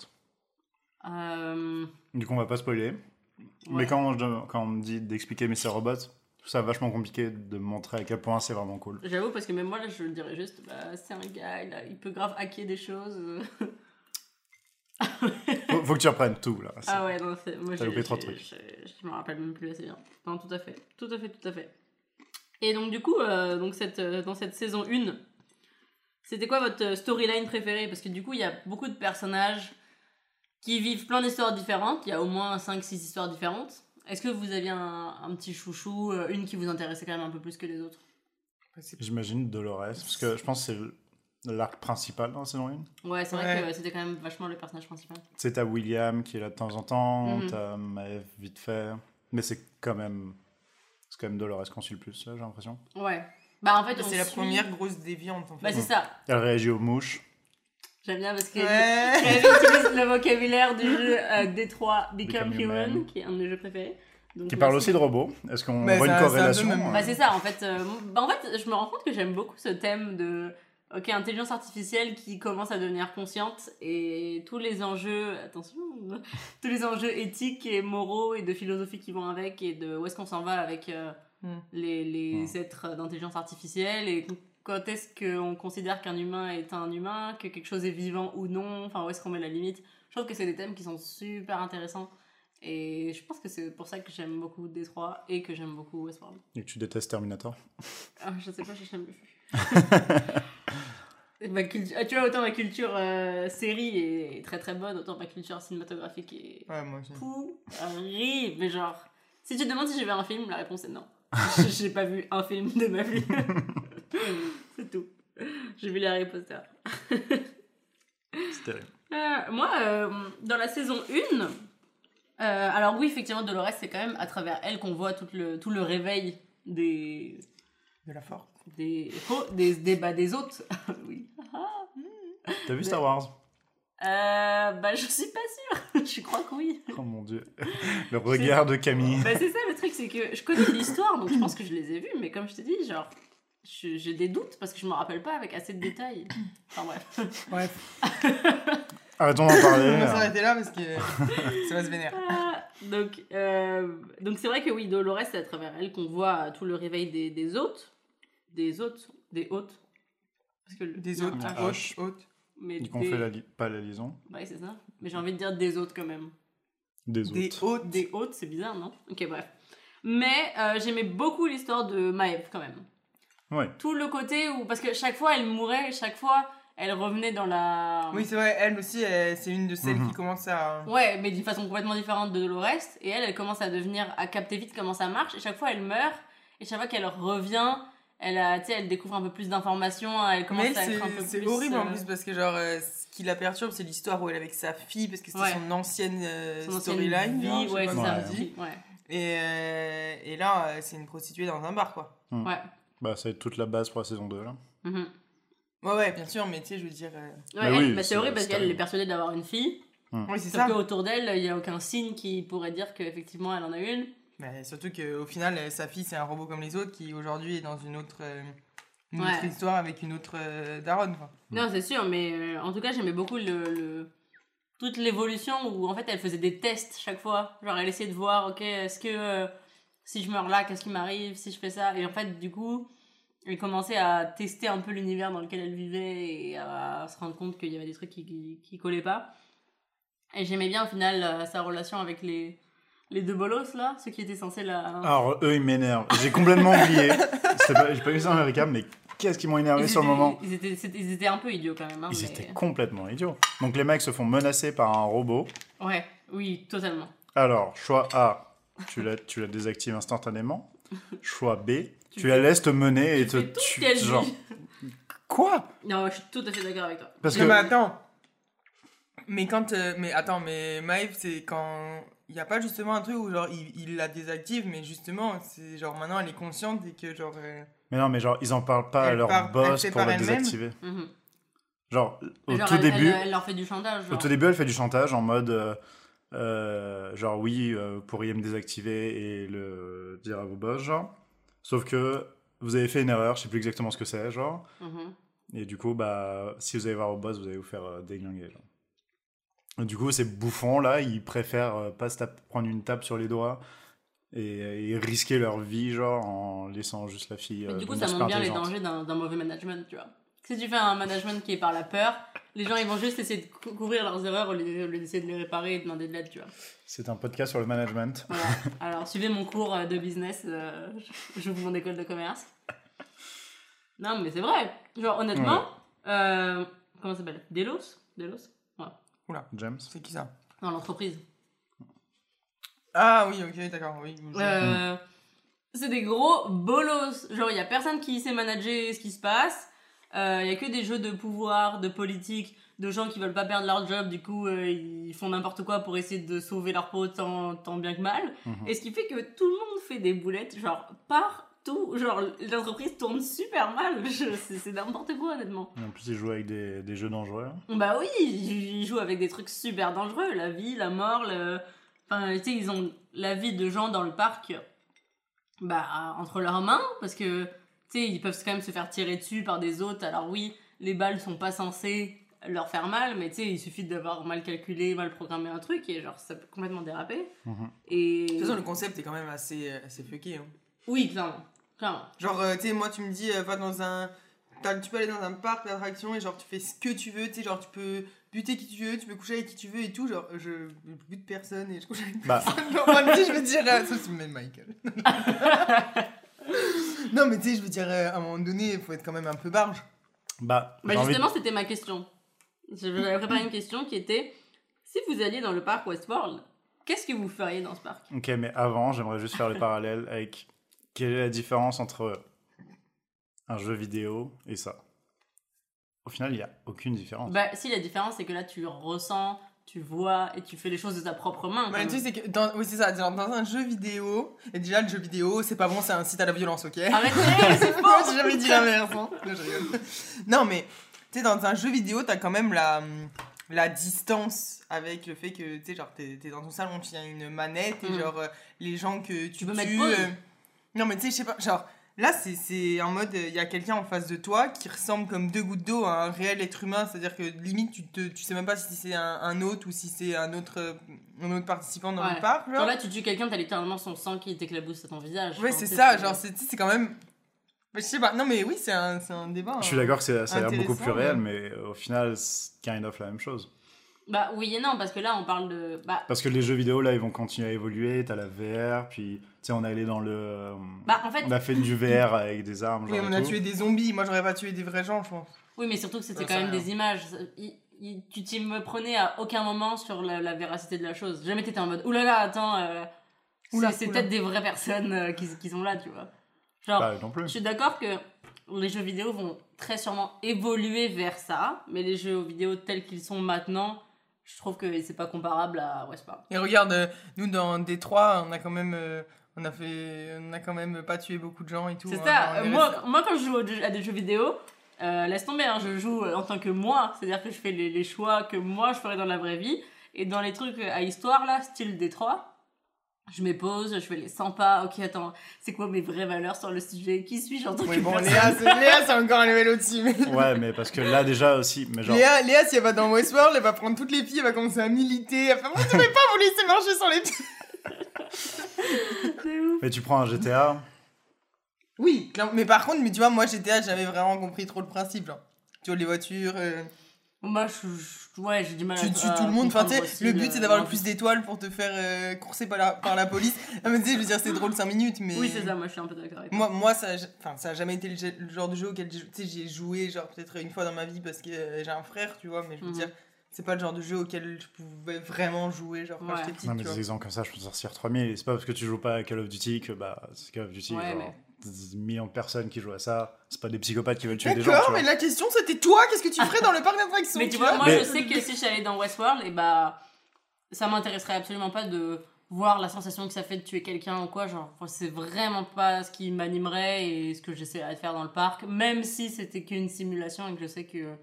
Euh, Du coup, on va pas spoiler. Mais quand, je- quand on me dit d'expliquer Mr. Robot, je ça vachement compliqué de montrer à quel point c'est vraiment cool. J'avoue, parce que même moi, là, je le dirais juste, bah, c'est un gars, il, a- il peut grave hacker des choses. Faut, faut que tu reprennes tout, là. Ah ouais, non, c'est. Moi, T'as j'ai- loupé trop de j'ai- trucs. Je me rappelle même plus assez bien. Non, tout à fait. Tout à fait, tout à fait. Et donc, du coup, euh, donc cette, euh, dans cette saison 1, c'était quoi votre euh, storyline préférée? Parce que du coup, il y a beaucoup de personnages qui vivent plein d'histoires différentes. Il y a au moins 5-6 histoires différentes. Est-ce que vous aviez un, un petit chouchou, euh, une qui vous intéressait quand même un peu plus que les autres? C'est- J'imagine Dolores, parce que je pense que c'est l'arc principal dans la saison 1. Ouais, c'est vrai Ouais. que c'était quand même vachement le personnage principal. Sais, t'as William qui est là de temps en temps, Mhm. t'as Maeve vite fait, mais c'est quand même. C'est quand même Dolores qu'on suit le plus, là, j'ai l'impression. Ouais. Bah en fait, C'est la suit- première grosse déviante en fait. Bah c'est ça. Elle réagit aux mouches. J'aime bien parce que Ouais. elle utilise le vocabulaire du jeu euh, D3 Become, Become Human, Human. qui est un de mes jeux préférés. Donc, Qui parle aussi de robots. Est-ce qu'on Bah, voit une un corrélation euh, Bah c'est ça en fait. euh, bah, en fait, je me rends compte que j'aime beaucoup ce thème de ok, intelligence artificielle qui commence à devenir consciente et tous les enjeux, attention, tous les enjeux éthiques et moraux et de philosophie qui vont avec et de où est-ce qu'on s'en va avec euh, Mm. les, les Mm. êtres d'intelligence artificielle et quand est-ce qu'on considère qu'un humain est un humain, que quelque chose est vivant ou non, enfin où est-ce qu'on met la limite. Je trouve que c'est des thèmes qui sont super intéressants et je pense que c'est pour ça que j'aime beaucoup Détroit et que j'aime beaucoup Westworld. Et que tu détestes Terminator? Ah, je sais pas, je j'aime ma culture, ah, tu vois, autant ma culture euh, série est très très bonne, autant ma culture cinématographique est Ouais, moi aussi. pourrie. Mais genre, si tu te demandes si j'ai vu un film, la réponse est non. j'ai pas vu un film de ma vie. C'est tout. J'ai vu les Harry Potter. C'est terrible. Euh, moi, euh, dans la saison 1, euh, alors oui, effectivement, Dolores, c'est quand même à travers elle qu'on voit tout le, tout le réveil des, De la force. des, oh, des, des, bah, des hôtes. oui. T'as vu Star Wars? Euh, bah, je suis pas sûre. je crois que oui. Oh mon dieu. Le regard de Camille. Bah, c'est ça le truc, c'est que je connais l'histoire, donc je pense que je les ai vus, mais comme je te dis, genre, j'ai des doutes parce que je me rappelle pas avec assez de détails. Enfin bref. Bref, Arrêtons d'en on parler. va s'arrêter là parce que ça va se vénère. Ah, donc, euh, donc c'est vrai que oui, Dolores, c'est à travers elle qu'on voit tout le réveil des, des hôtes. Des hôtes. Des hôtes. Parce que le- Des autres, ah, H. hautes, hautes. Mais Qu'on des- fait la li- pas la liaison. Ouais, c'est ça. Mais j'ai envie de dire des hôtes quand même. Des Des autres. hautes. Des hôtes, c'est bizarre, non? Ok, bref. Mais euh, j'aimais beaucoup l'histoire de Maëve quand même. Ouais. Tout le côté où. Parce que chaque fois elle mourait, chaque fois elle revenait dans la. Oui, c'est vrai, elle aussi, c'est une de celles Mhm. qui commence à. Ouais, mais d'une façon complètement différente de Dolores. Et elle, elle commence à devenir. à capter vite comment ça marche. Et chaque fois elle meurt. Et chaque fois qu'elle revient, elle, a, tu sais, elle découvre un peu plus d'informations. Elle commence Mais elle, à être un peu c'est plus. c'est horrible en euh, plus parce que, genre, euh, ce qui la perturbe, c'est l'histoire où elle est avec sa fille parce que c'était Ouais. son ancienne euh, son ancienne storyline. vie, ouais, c'est ça. Ouais. Et, euh, et là, euh, c'est une prostituée dans un bar, quoi. Ouais. Bah, ça va être toute la base pour la saison 2 là. Mhm. Ouais, ouais, bien sûr, mais tu sais, je veux dire. euh, Ouais, Bah oui, bah, c'est c'est- horrible parce qu'elle est persuadée d'avoir une fille. Oui, c'est Sauf ça. qu'autour d'elle, il n'y a aucun signe qui pourrait dire qu'effectivement elle en a une. Mais surtout qu'au final, euh, sa fille, c'est un robot comme les autres qui aujourd'hui est dans une autre, euh, une Ouais. autre histoire avec une autre euh, daronne, quoi. Non, c'est sûr, mais euh, en tout cas, j'aimais beaucoup le, le- toute l'évolution où en fait elle faisait des tests chaque fois. Genre, elle essayait de voir, ok, est-ce que euh, si je meurs là, qu'est-ce qui m'arrive si je fais ça? Et en fait, du coup, elle commençait à tester un peu l'univers dans lequel elle vivait et à se rendre compte qu'il y avait des trucs qui, qui, qui collaient pas. Et j'aimais bien au final euh, sa relation avec les, les deux bolos là, ceux qui étaient censés la. Alors, eux, ils m'énervent. J'ai complètement oublié. Pas- J'ai pas vu ça en America, mais qu'est-ce qu'ils m'ont énervé Ils sur le moment? Ils étaient, ils étaient un peu idiots quand même. hein, Ils mais- étaient complètement idiots. Donc, les mecs se font menacer par un robot. Ouais, oui, totalement. Alors, choix A, tu la, tu la désactives instantanément. Choix B, tu, Tu la laisses te mener et Tu te tuer. qu'elle Genre, quoi? Non, je suis tout à fait d'accord avec toi. Parce Non, que. mais attends. Mais quand. euh, mais attends, mais Maeve, c'est quand. Il n'y a pas justement un truc où genre il, il la désactive, mais justement, c'est genre maintenant elle est consciente et que genre. euh, Mais non, mais genre, ils en parlent pas à leur part- boss pour la désactiver. Mhm. Genre, au Genre, tout elle, début. elle, elle leur fait du chantage. Au tout début, elle fait du chantage en mode euh, euh, genre oui, euh, vous pourriez me désactiver et le dire à vos boss, genre. Sauf que vous avez fait une erreur, je sais plus exactement ce que c'est, genre. Mhm. Et du coup, bah, si vous allez voir vos boss, vous allez vous faire euh, déglinguer, genre. Et du coup, ces bouffons là, ils préfèrent pas se tape- prendre une tape sur les doigts et, et risquer leur vie, genre, en laissant juste la fille. Mais du coup, ça montre bien les dangers d'un mauvais management, tu vois. Si tu fais un management qui est par la peur, les gens ils vont juste essayer de cou- couvrir leurs erreurs au lieu d'essayer de les réparer et de demander de l'aide, tu vois. C'est un podcast sur le management. Voilà. Alors, suivez mon cours euh, de business, euh, j'ouvre mon école de commerce. Non, mais c'est vrai. Genre, honnêtement, euh, comment ça s'appelle? Delos? Delos? Ouais. James. C'est qui ça? Dans l'entreprise. Ah oui, ok, d'accord, oui. Euh, C'est des gros bolos. Genre, il y a personne qui sait manager ce qui se passe. Il y a que des jeux de pouvoir, de politique, de gens qui veulent pas perdre leur job. Du coup, euh, ils font n'importe quoi pour essayer de sauver leur peau tant, tant bien que mal. Mhm. Et ce qui fait que tout le monde fait des boulettes, genre, partout. Genre, l'entreprise tourne super mal. C'est n'importe quoi, honnêtement. Et en plus, ils jouent avec des, des jeux dangereux. hein. Bah oui, ils ils jouent avec des trucs super dangereux, la vie, la mort, le... Enfin, tu sais, ils ont la vie de gens dans le parc, bah, entre leurs mains, parce que, sais, ils peuvent quand même se faire tirer dessus par des autres. Alors oui, les balles sont pas censées leur faire mal, mais tu sais, il suffit d'avoir mal calculé, mal programmé un truc et genre ça peut complètement déraper. Mhm. Et. De toute façon, le concept est quand même assez, euh, assez fucké. hein. Oui, clairement. Clairement. Genre, euh, tu sais, moi, tu me dis, euh, va dans un. t'as- Tu peux aller dans un parc d'attractions et genre, tu fais ce que tu veux, tu sais, genre, tu peux buter qui tu veux, tu peux coucher avec qui tu veux et tout. Genre, je bute personne et je couche avec Bah, personne. Genre, moi, je veux dire. euh, ça, c'est même Michael. non, mais tu sais, je veux dire, euh, à un moment donné, il faut être quand même un peu barge. bah, Bah envie justement, c'était ma question. J'avais préparé une question qui était si vous alliez dans le parc Westworld, qu'est-ce que vous feriez dans ce parc? Ok, mais avant, j'aimerais juste faire le parallèle avec quelle est la différence entre un jeu vidéo et ça. Au final, il n'y a aucune différence. Bah, si la différence c'est que là tu ressens, tu vois et tu fais les choses de ta propre main. Comme- tu sais, c'est que dans, oui, c'est ça, dans un jeu vidéo, et déjà, le jeu vidéo, c'est pas bon, c'est un site à la violence, ok? Arrêtez, c'est faux j'ai jamais dit l'inverse. Hein. Non, mais tu sais, dans un jeu vidéo, t'as quand même la, la distance avec le fait que tu sais, genre, t'es dans ton salon, tu as une manette et Mm. genre, euh, les gens que tu, tues, mettre pause. euh, Non, mais tu sais, je sais pas, genre. Là, c'est- c'est en mode, il y a quelqu'un en face de toi qui ressemble comme deux gouttes d'eau à un réel être humain. C'est-à-dire que limite, tu, te, tu sais même pas si c'est un, un hôte ou si c'est un autre, euh, un autre participant dans Ouais. le parc. genre. Là tu tues quelqu'un, t'as littéralement son sang qui t'éclabousse à ton visage. Ouais, c'est ça, genre, c'est tu sais, c'est quand même. Bah, je sais pas, non, mais oui, c'est un, c'est un débat. Je suis d'accord que c'est- ça a l'air beaucoup plus réel, mais au final, c'est kind of la même chose. Bah oui et non, parce que là on parle de. Bah, Parce que les jeux vidéo, là, ils vont continuer à évoluer. T'as la VR, puis, sais, on est allé dans le. bah en fait, On a fait du VR avec des armes. Oui, genre, on a tout. tué des zombies. Moi, j'aurais pas tué des vrais gens, je pense. oui, mais surtout que c'était quand même rien. des images. Il- il- tu t'y me prenais à aucun moment sur la, la véracité de la chose. Jamais t'étais en mode oulala, attends, euh, c'est- Oula, c'est oula. peut-être des vraies personnes euh, qui, qui sont là, tu vois. Genre, Bah, non Je plus. suis d'accord que les jeux vidéo vont très sûrement évoluer vers ça, mais les jeux vidéo tels qu'ils sont maintenant, je trouve que c'est pas comparable à Westworld. Et regarde, euh, nous, dans Détroit, on a quand même. euh, on a fait. On a quand même pas tué beaucoup de gens et tout. C'est hein. ça, euh, moi, resté- moi quand je joue à des jeux vidéo, euh, laisse tomber, hein, je joue en tant que moi, c'est-à-dire que je fais les, les choix que moi je ferais dans la vraie vie, et dans les trucs à histoire là, style Détroit, je me pose, je fais les 100 pas, ok attends, c'est quoi mes vraies valeurs sur le sujet, qui suis-je en tant Oui, que bon, personne? Léa, c'est Léa, c'est encore un level au-dessus. Mais... Ouais, mais parce que là, déjà aussi. Mais genre, Léa, Léa, si elle va dans Westworld, elle va prendre toutes les filles, elle va commencer à militer. Elle va faire, vous devez pas vous laisser marcher sur les pieds. Mais tu prends un GTA. Oui, mais par contre, mais tu vois, moi, GTA, j'avais vraiment compris trop le principe. Genre. Tu vois, les voitures. euh, je, je- ouais, j'ai du mal à tu tues tout le monde. Enfin, le but c'est d'avoir non, le plus d'étoiles pour te faire euh, courser par la, par la police. Ah, mais tu sais, je veux dire, c'est drôle 5 minutes, mais. Oui, c'est ça, moi je suis un peu d'accord avec toi. Moi, moi ça, a- enfin, ça a jamais été le, genre de jeu auquel j'ai joué, genre peut-être une fois dans ma vie parce que euh, j'ai un frère, tu vois, mais je veux Mhm. dire, c'est pas le genre de jeu auquel je pouvais vraiment jouer, genre quand Ouais. j'étais petite, Non, mais des vois. exemples comme ça, je peux sortir 3000. C'est pas parce que tu joues pas à Call of Duty que bah, c'est Call of Duty. Ouais, genre, mais- Des millions de personnes qui jouent à ça. C'est pas des psychopathes qui veulent tuer des gens. D'accord, tu mais vois. la question c'était toi, qu'est-ce que tu ferais dans le parc d'attractions Mais tu vois, moi Mais- je sais que si j'allais dans Westworld, et bah ça m'intéresserait absolument pas de voir la sensation que ça fait de tuer quelqu'un ou quoi. Genre, c'est vraiment pas ce qui m'animerait et ce que j'essaierais de faire dans le parc, même si c'était qu'une simulation et que je sais que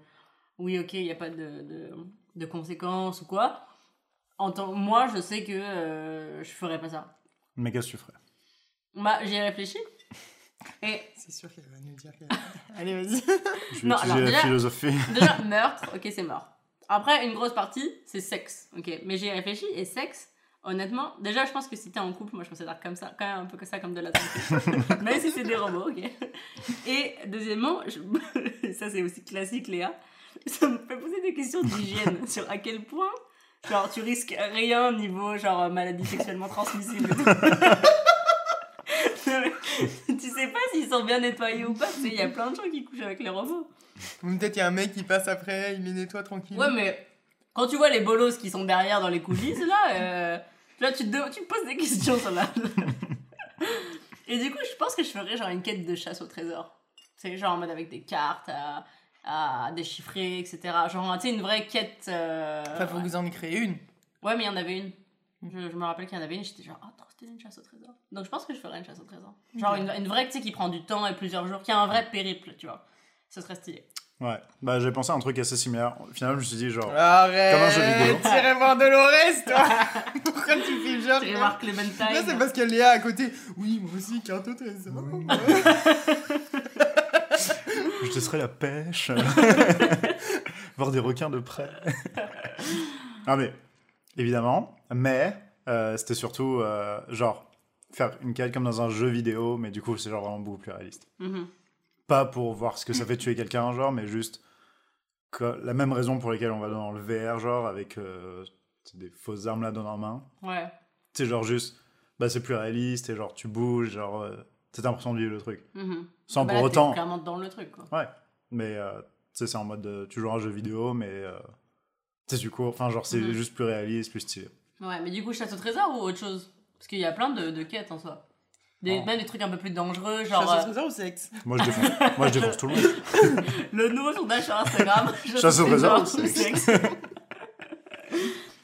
oui, ok, il n'y a pas de, de, de conséquences ou quoi. En tant, moi, je sais que euh, je ferais pas ça. Mais qu'est-ce que tu ferais? Bah, j'y ai réfléchi. Et C'est sûr qu'elle va nous dire que... Allez, vas-y. Je vais Non, alors, la déjà- philosophie. Déjà, meurtre, ok, c'est mort. Après, une grosse partie, c'est sexe, ok. Mais j'ai réfléchi, et sexe, honnêtement, déjà, je pense que si t'es en couple, moi, je considère comme ça, quand même un peu que ça comme de la. Même si c'est des robots, ok. Et deuxièmement, je- ça c'est aussi classique, Léa, ça me fait poser des questions d'hygiène sur à quel point, genre, tu risques rien niveau, genre, maladie sexuellement transmissible. tu sais pas s'ils sont bien nettoyés ou pas, il y a plein de gens qui couchent avec les robots. Ou peut-être il y a un mec qui passe après, il les nettoie tranquille. Ouais, mais quand tu vois les bolos qui sont derrière dans les coulisses, là, euh, là tu, te, tu te poses des questions sur la. Et du coup, je pense que je ferais genre une quête de chasse au trésor. C'est genre en mode avec des cartes à, à déchiffrer, etc. Genre, tu sais, une vraie quête. euh, Enfin, faut que vous en créez une. Ouais, mais il y en avait une. Je, je me rappelle qu'il y en avait une, j'étais genre, oh, trop stylé, une chasse au trésor. Donc je pense que je ferais une chasse au trésor. Genre une, une vraie, tu sais, qui prend du temps et plusieurs jours, qui a un vrai périple, tu vois. Ce serait stylé. Ouais. Bah, j'ai pensé à un truc assez similaire. Finalement, je me suis dit, genre. Arrête Comme un jeu vidéo. T'irais voir Dolores, toi Pourquoi tu fais genre Tu que- voir Clementine. Là, c'est parce que Léa à côté. Oui, moi aussi, carte au trésor. Je te laisserai la pêche. Voir des requins de près. non mais, évidemment. Mais, euh, c'était surtout, euh, genre, faire une quête comme dans un jeu vidéo, mais du coup, c'est genre vraiment beaucoup plus réaliste. Mhm. Pas pour voir ce que ça fait tuer quelqu'un, genre, mais juste que- la même raison pour laquelle on va dans le VR, genre, avec euh, des fausses armes là dans la main. Ouais. C'est genre juste, bah c'est plus réaliste, et genre tu bouges, genre, euh, t'as l'impression de vivre le truc. Mhm. Sans Bah pour là, autant. clairement dans le truc, quoi. Ouais, mais euh, tu sais, c'est en mode, tu joues à un jeu vidéo, mais euh, tu sais, du coup, enfin, genre, c'est Mhm. juste plus réaliste, plus stylé. Ouais, mais du coup, chasse au trésor ou autre chose? Parce qu'il y a plein de, de quêtes en soi. Des, Oh. Même des trucs un peu plus dangereux, genre Chasse au euh, trésor ou sexe Moi, je défonce, moi, je défonce tout le monde. le nouveau sondage sur Instagram. Chasse au trésor ou sexe.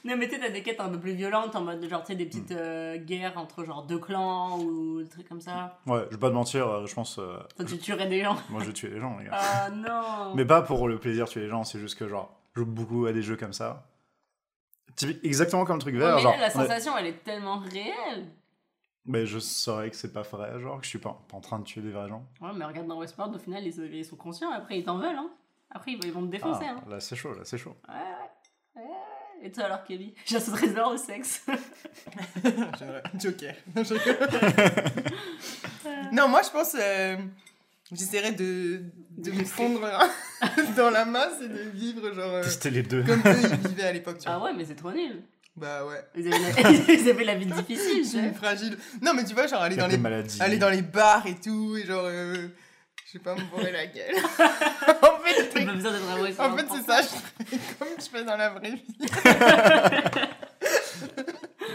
Non, mais tu sais, t'as des quêtes un peu plus violentes en mode genre, tu sais, des petites Hmm. euh, guerres entre genre deux clans ou des trucs comme ça. Ouais, je vais pas te mentir, euh, je pense, euh, Toi, tu tuerais des gens. moi, je tuer les gens, les gars. Ah non Mais pas pour le plaisir de tuer les gens, c'est juste que, genre, je joue beaucoup à des jeux comme ça. Exactement comme truc Ouais, vert, mais genre. là, la on sensation, elle est tellement réelle. Mais je saurais que c'est pas vrai, genre, que je suis pas, pas en train de tuer des vrais gens. Ouais, mais regarde dans Westworld, au final, ils, ils sont conscients, après, ils t'en veulent, hein. Après, ils, ils vont te défoncer, Ah, hein. Là, c'est chaud, là, c'est chaud. Ouais, ouais. ouais. Et toi alors, Kelly? Chasse au trésor ou sexe Joker. Non, moi je pense. euh, J'essaierais de, de me fondre dans la masse et de vivre genre. euh, Tester les deux. comme eux ils vivaient à l'époque, tu vois. Ah ouais, mais c'est trop nul. Bah ouais. Ils avaient la, ils avaient la vie difficile, Je suis fragile. Non, mais tu vois, genre aller dans les, maladies. aller dans les bars et tout, et genre. euh, Je sais pas, me bourrer la gueule. en fait, T'as pas en fait c'est ça, je comme je fais dans la vraie vie.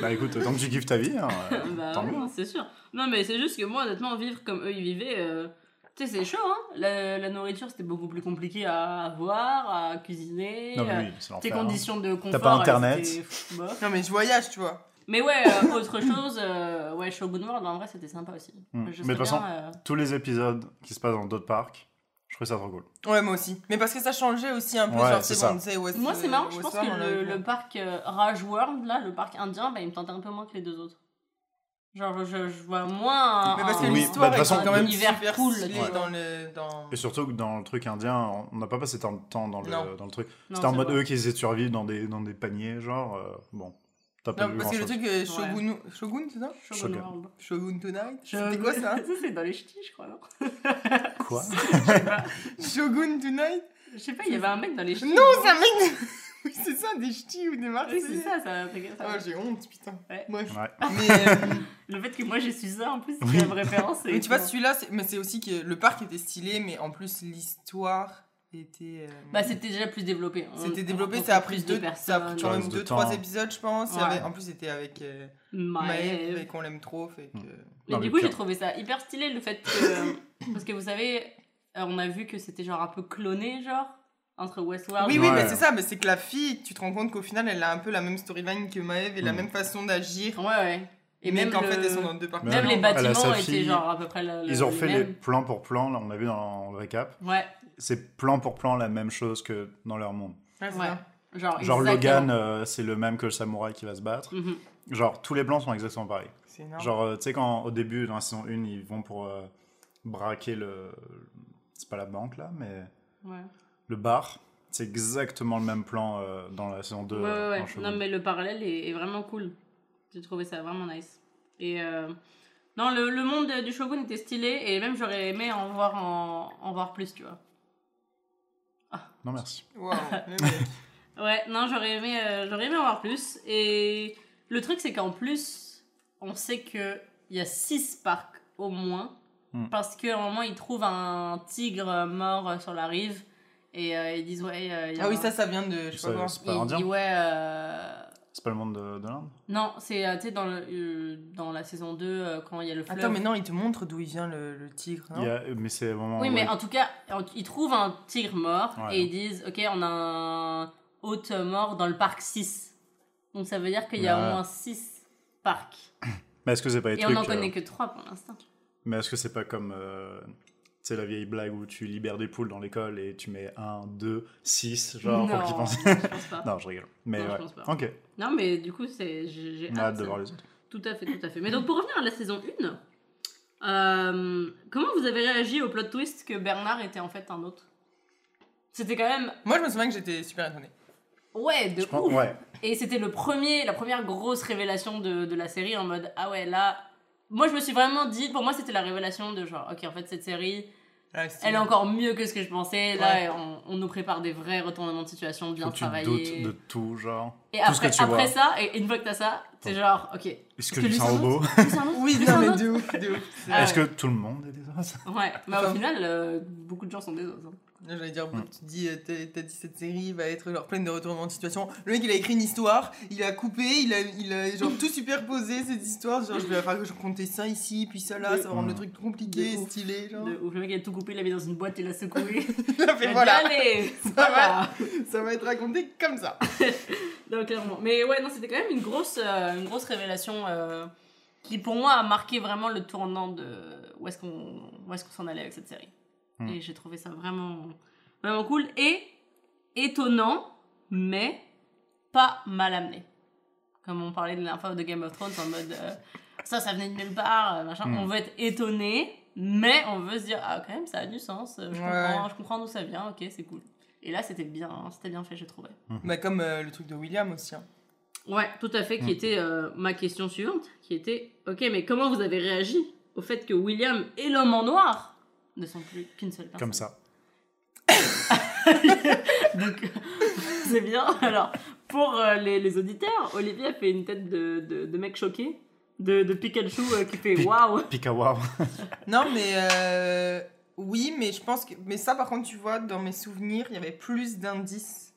Bah écoute, tant que tu kiffes ta vie, hein, euh, bah tant mieux. c'est sûr. Non, mais c'est juste que moi, honnêtement, vivre comme eux ils vivaient, euh, tu sais, c'est chaud, hein. La, la nourriture, c'était beaucoup plus compliqué à avoir, à cuisiner. Non, euh, mais oui, c'est tes hein. conditions de confort. pas elles Internet. Non, mais je voyage, tu vois. Mais ouais, euh, autre chose, euh, ouais, Shogun World, en vrai, c'était sympa aussi. Hmm. Je Mais de toute façon, euh, Tous les épisodes qui se passent dans d'autres parcs, je trouve ça trop cool. Ouais, moi aussi. Mais parce que ça changeait aussi un peu, Ouais, genre, c'est bon, tu sais, West- Moi, c'est marrant, je pense que le, parc euh, Rage World, là, le parc indien, bah, il me tentait un peu moins que les deux autres. Genre, je, je vois moins. Mais parce que un- Oui, l'histoire bah, de est toute façon, quand même super cool, dans le... Dans... Et surtout que dans le truc indien, on n'a pas passé tant de temps dans Non. le, dans le truc. C'était en mode vrai. eux qui essaient de survivre dans des, dans des paniers, genre. euh, bon, t'as pas Non, vu parce que le truc euh, Shogun... Shogun, c'est ça Shogun Shogun. Tonight Shogun- C'était quoi ça Ça, c'est dans les ch'tis, je crois, non Quoi Shogun Tonight Je sais pas, il y avait un mec dans les ch'tis. Non, c'est un mec. Oui, c'est ça, des ch'tis ou des Oui, Marseillais. c'est ça, ça, ça- Oh, j'ai honte, putain. Ouais. Bref. Ouais. Mais, euh, Le fait que moi j'ai su ça, en plus, c'est Oui. une référence. mais tu vois, celui-là, mais c'est aussi que le parc était stylé, mais en plus, l'histoire était... euh, Bah, c'était déjà plus développé. On- C'était on développé, rencontrait ça a pris plus deux, de ça a pris quand même deux, temps. trois épisodes, je pense. Ouais. avait- en plus, c'était avec euh, Maëv, Maëv. et qu'on l'aime trop, fait que... Mais Non, du mais coup, j'ai trouvé ça hyper stylé le fait que. Parce que vous savez, euh, on a vu que c'était genre un peu cloné, genre, entre Westworld Oui, et- oui, Ouais. mais c'est ça, mais c'est que la fille, tu te rends compte qu'au final, elle a un peu la même storyline que Maëv et la Hmm. même façon d'agir. Ouais, ouais. Et mais même, qu'en le- fait, elles sont dans deux parcs. Mais même les bâtiments étaient genre à peu près le, Ils ont les fait les mêmes. plan pour plan, là, on a vu dans le récap. Ouais, C'est plan pour plan la même chose que dans leur monde. Ouais, ouais. Genre. Logan, euh, c'est le même que le samouraï qui va se battre. Mhm. Genre tous les plans sont exactement pareils. Genre, euh, tu sais, quand au début, dans la saison 1, ils vont pour euh, braquer le. C'est pas la banque là, mais Ouais. le bar. C'est exactement le même plan euh, dans la saison 2. Ouais, ouais. Non, mais le parallèle est, est vraiment cool. J'ai trouvé ça vraiment nice. Et euh, non, le, le monde du Shogun était stylé et même j'aurais aimé en voir, en, en voir plus, tu vois. Non, merci. Mec. Ouais, non, j'aurais aimé, euh, j'aurais aimé en voir plus. Et le truc, c'est qu'en plus, on sait qu'il y a six parcs au moins. Hmm. Parce qu'à un moment, ils trouvent un tigre mort sur la rive. Et euh, ils disent, ouais. euh, il y a Ah oui, un- ça, ça vient de. Je sais pas quoi. c'est pas il indien dit, ouais. C'est pas le monde de, de l'Inde Non, c'est euh, tu sais, dans, le, euh, dans la saison 2, euh, quand il y a le fleuve. Attends, mais non, il te montre d'où il vient le, le tigre. non Il y a- Mais c'est vraiment. Oui, mais ouais. en tout cas, ils trouvent un tigre mort Ouais. et ils disent Ok, on a un hôte mort dans le parc 6. Donc ça veut dire qu'il y a Ouais. au moins 6 parcs. Mais est-ce que c'est pas des Et on trucs. n'en euh, connaît que 3 pour l'instant. Mais est-ce que c'est pas comme. euh, Sais, la vieille blague où tu libères des poules dans l'école et tu mets 1, 2, 6, genre, pour qu'ils non, pensent. je pense pas. non, je rigole. Mais Non, je ouais. pense pas. Ok, Non, mais du coup, c'est j'ai hâte de voir les autres. Tout à fait, tout à fait. Mais donc pour revenir à la saison 1, euh, comment vous avez réagi au plot twist que Bernard était en fait un autre? C'était quand même. Moi, je me souviens que j'étais super étonnée. Ouais, de Je pense- ouais. Et c'était le premier, la première grosse révélation de, de la série en mode ah ouais là. Moi je me suis vraiment dit, pour moi c'était la révélation de genre ok en fait cette série Ah, elle est encore mieux que ce que je pensais. Là Ouais. on, on nous prépare des vrais retournements de situation bien travaillés. doutes de tout, genre. Et tout ce après, que tu après vois. ça, et une fois que t'as ça, c'est genre ok. Est-ce que que lui c'est un robot Oui, non, mais de ouf, de ouf. Ah Est-ce ouais. que tout le monde est des os? Ouais, mais au Enfin. final, euh, beaucoup de gens sont des os. hein. J'allais dire, Mm. tu dis, euh, t'as dit cette série va être genre pleine de retournements de situation. Le mec, il a écrit une histoire, il a coupé, il a, il a genre tout superposé cette histoire. Genre, je vais faire que je comptais ça ici, puis ça là, De ça va rendre le truc compliqué, ouf. stylé. Genre. Ouf. Le mec il a tout coupé, il l'a mis dans une boîte, il l'a secoué. Il fait, voilà, Allez, Ça voilà. ça va être raconté comme ça. Non, clairement. Mais ouais, non, c'était quand même une grosse, euh, une grosse révélation euh, qui, pour moi, a marqué vraiment le tournant de où est-ce qu'on où est-ce qu'on s'en allait avec cette série. Mm. Et j'ai trouvé ça vraiment, vraiment cool et étonnant, mais pas mal amené. Comme on parlait de l'info de Game of Thrones en mode euh, ça, ça venait de nulle part, euh, machin. Mm. On veut être étonné, mais on veut se dire ah, quand même, ça a du sens. Je Ouais. comprends, je comprends d'où ça vient, ok, c'est cool. Et là, c'était bien, hein, c'était bien fait, j'ai trouvé. Bah, comme euh, le truc de William aussi. hein. Ouais, tout à fait, qui Mm. était euh, ma question suivante, qui était, ok, mais comment vous avez réagi au fait que William et l'homme en noir? Ne sont plus qu'une seule personne Comme ça. Donc, c'est bien. Alors, pour euh, les, les auditeurs, Olivier a fait une tête de, de, de mec choqué, de, de Pikachu euh, qui fait waouh. Pika wow. Non, mais euh, oui, mais je pense que. Mais ça, par contre, tu vois, dans mes souvenirs, il y avait plus d'indices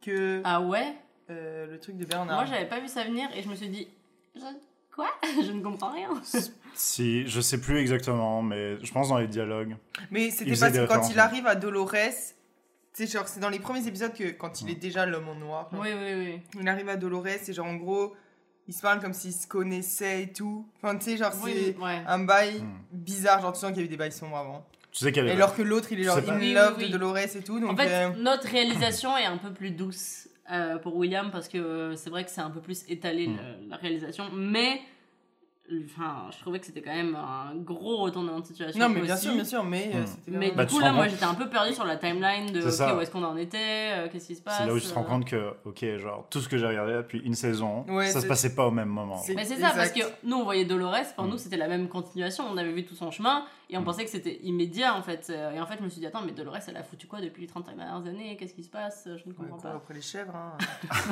que Ah ouais? euh, le truc de Bernard. Moi, j'avais pas vu ça venir et je me suis dit, je- quoi? Je ne comprends rien. Si, je sais plus exactement, mais je pense dans les dialogues. Mais c'était parce des que quand il arrive à Dolores, c'est genre, c'est dans les premiers épisodes que quand il est déjà l'homme en noir. Oui, oui, oui. Il arrive à Dolores et genre, en gros, ils se parlent comme s'ils se connaissaient et tout. Enfin, tu sais, genre, Oui, c'est ouais. un bail Hmm. bizarre. Genre, tu sens qu'il y a eu des bails sombres avant. Tu sais qu'elle alors que l'autre, il est genre pas- in Oui, oui, love oui. de Dolores et tout. Donc, En fait, euh, notre réalisation est un peu plus douce euh, pour William parce que euh, c'est vrai que c'est un peu plus étalé Mm. le- la réalisation, mais enfin, je trouvais que c'était quand même un gros retournement de situation. Non, mais bien aussi. sûr, bien sûr, mais euh, Hmm. c'était Mais Bah, du tu coup, là, moi j'étais un peu perdue sur la timeline de C'est où est-ce qu'on en était, euh, qu'est-ce qui se passe. C'est là où tu te rends euh. compte que, ok, genre, tout ce que j'ai regardé depuis une saison, Ouais, ça se passait pas au même moment. c'est- Mais c'est ça, parce que nous on voyait Dolores, pour Mm. nous c'était la même continuation, on avait vu tout son chemin et on Mm. pensait que c'était immédiat en fait. Euh, Et en fait, je me suis dit, attends, mais Dolores elle a foutu quoi depuis les 30 dernières années Qu'est-ce qui se passe Je ne Ouais, comprends court pas. après les chèvres, hein.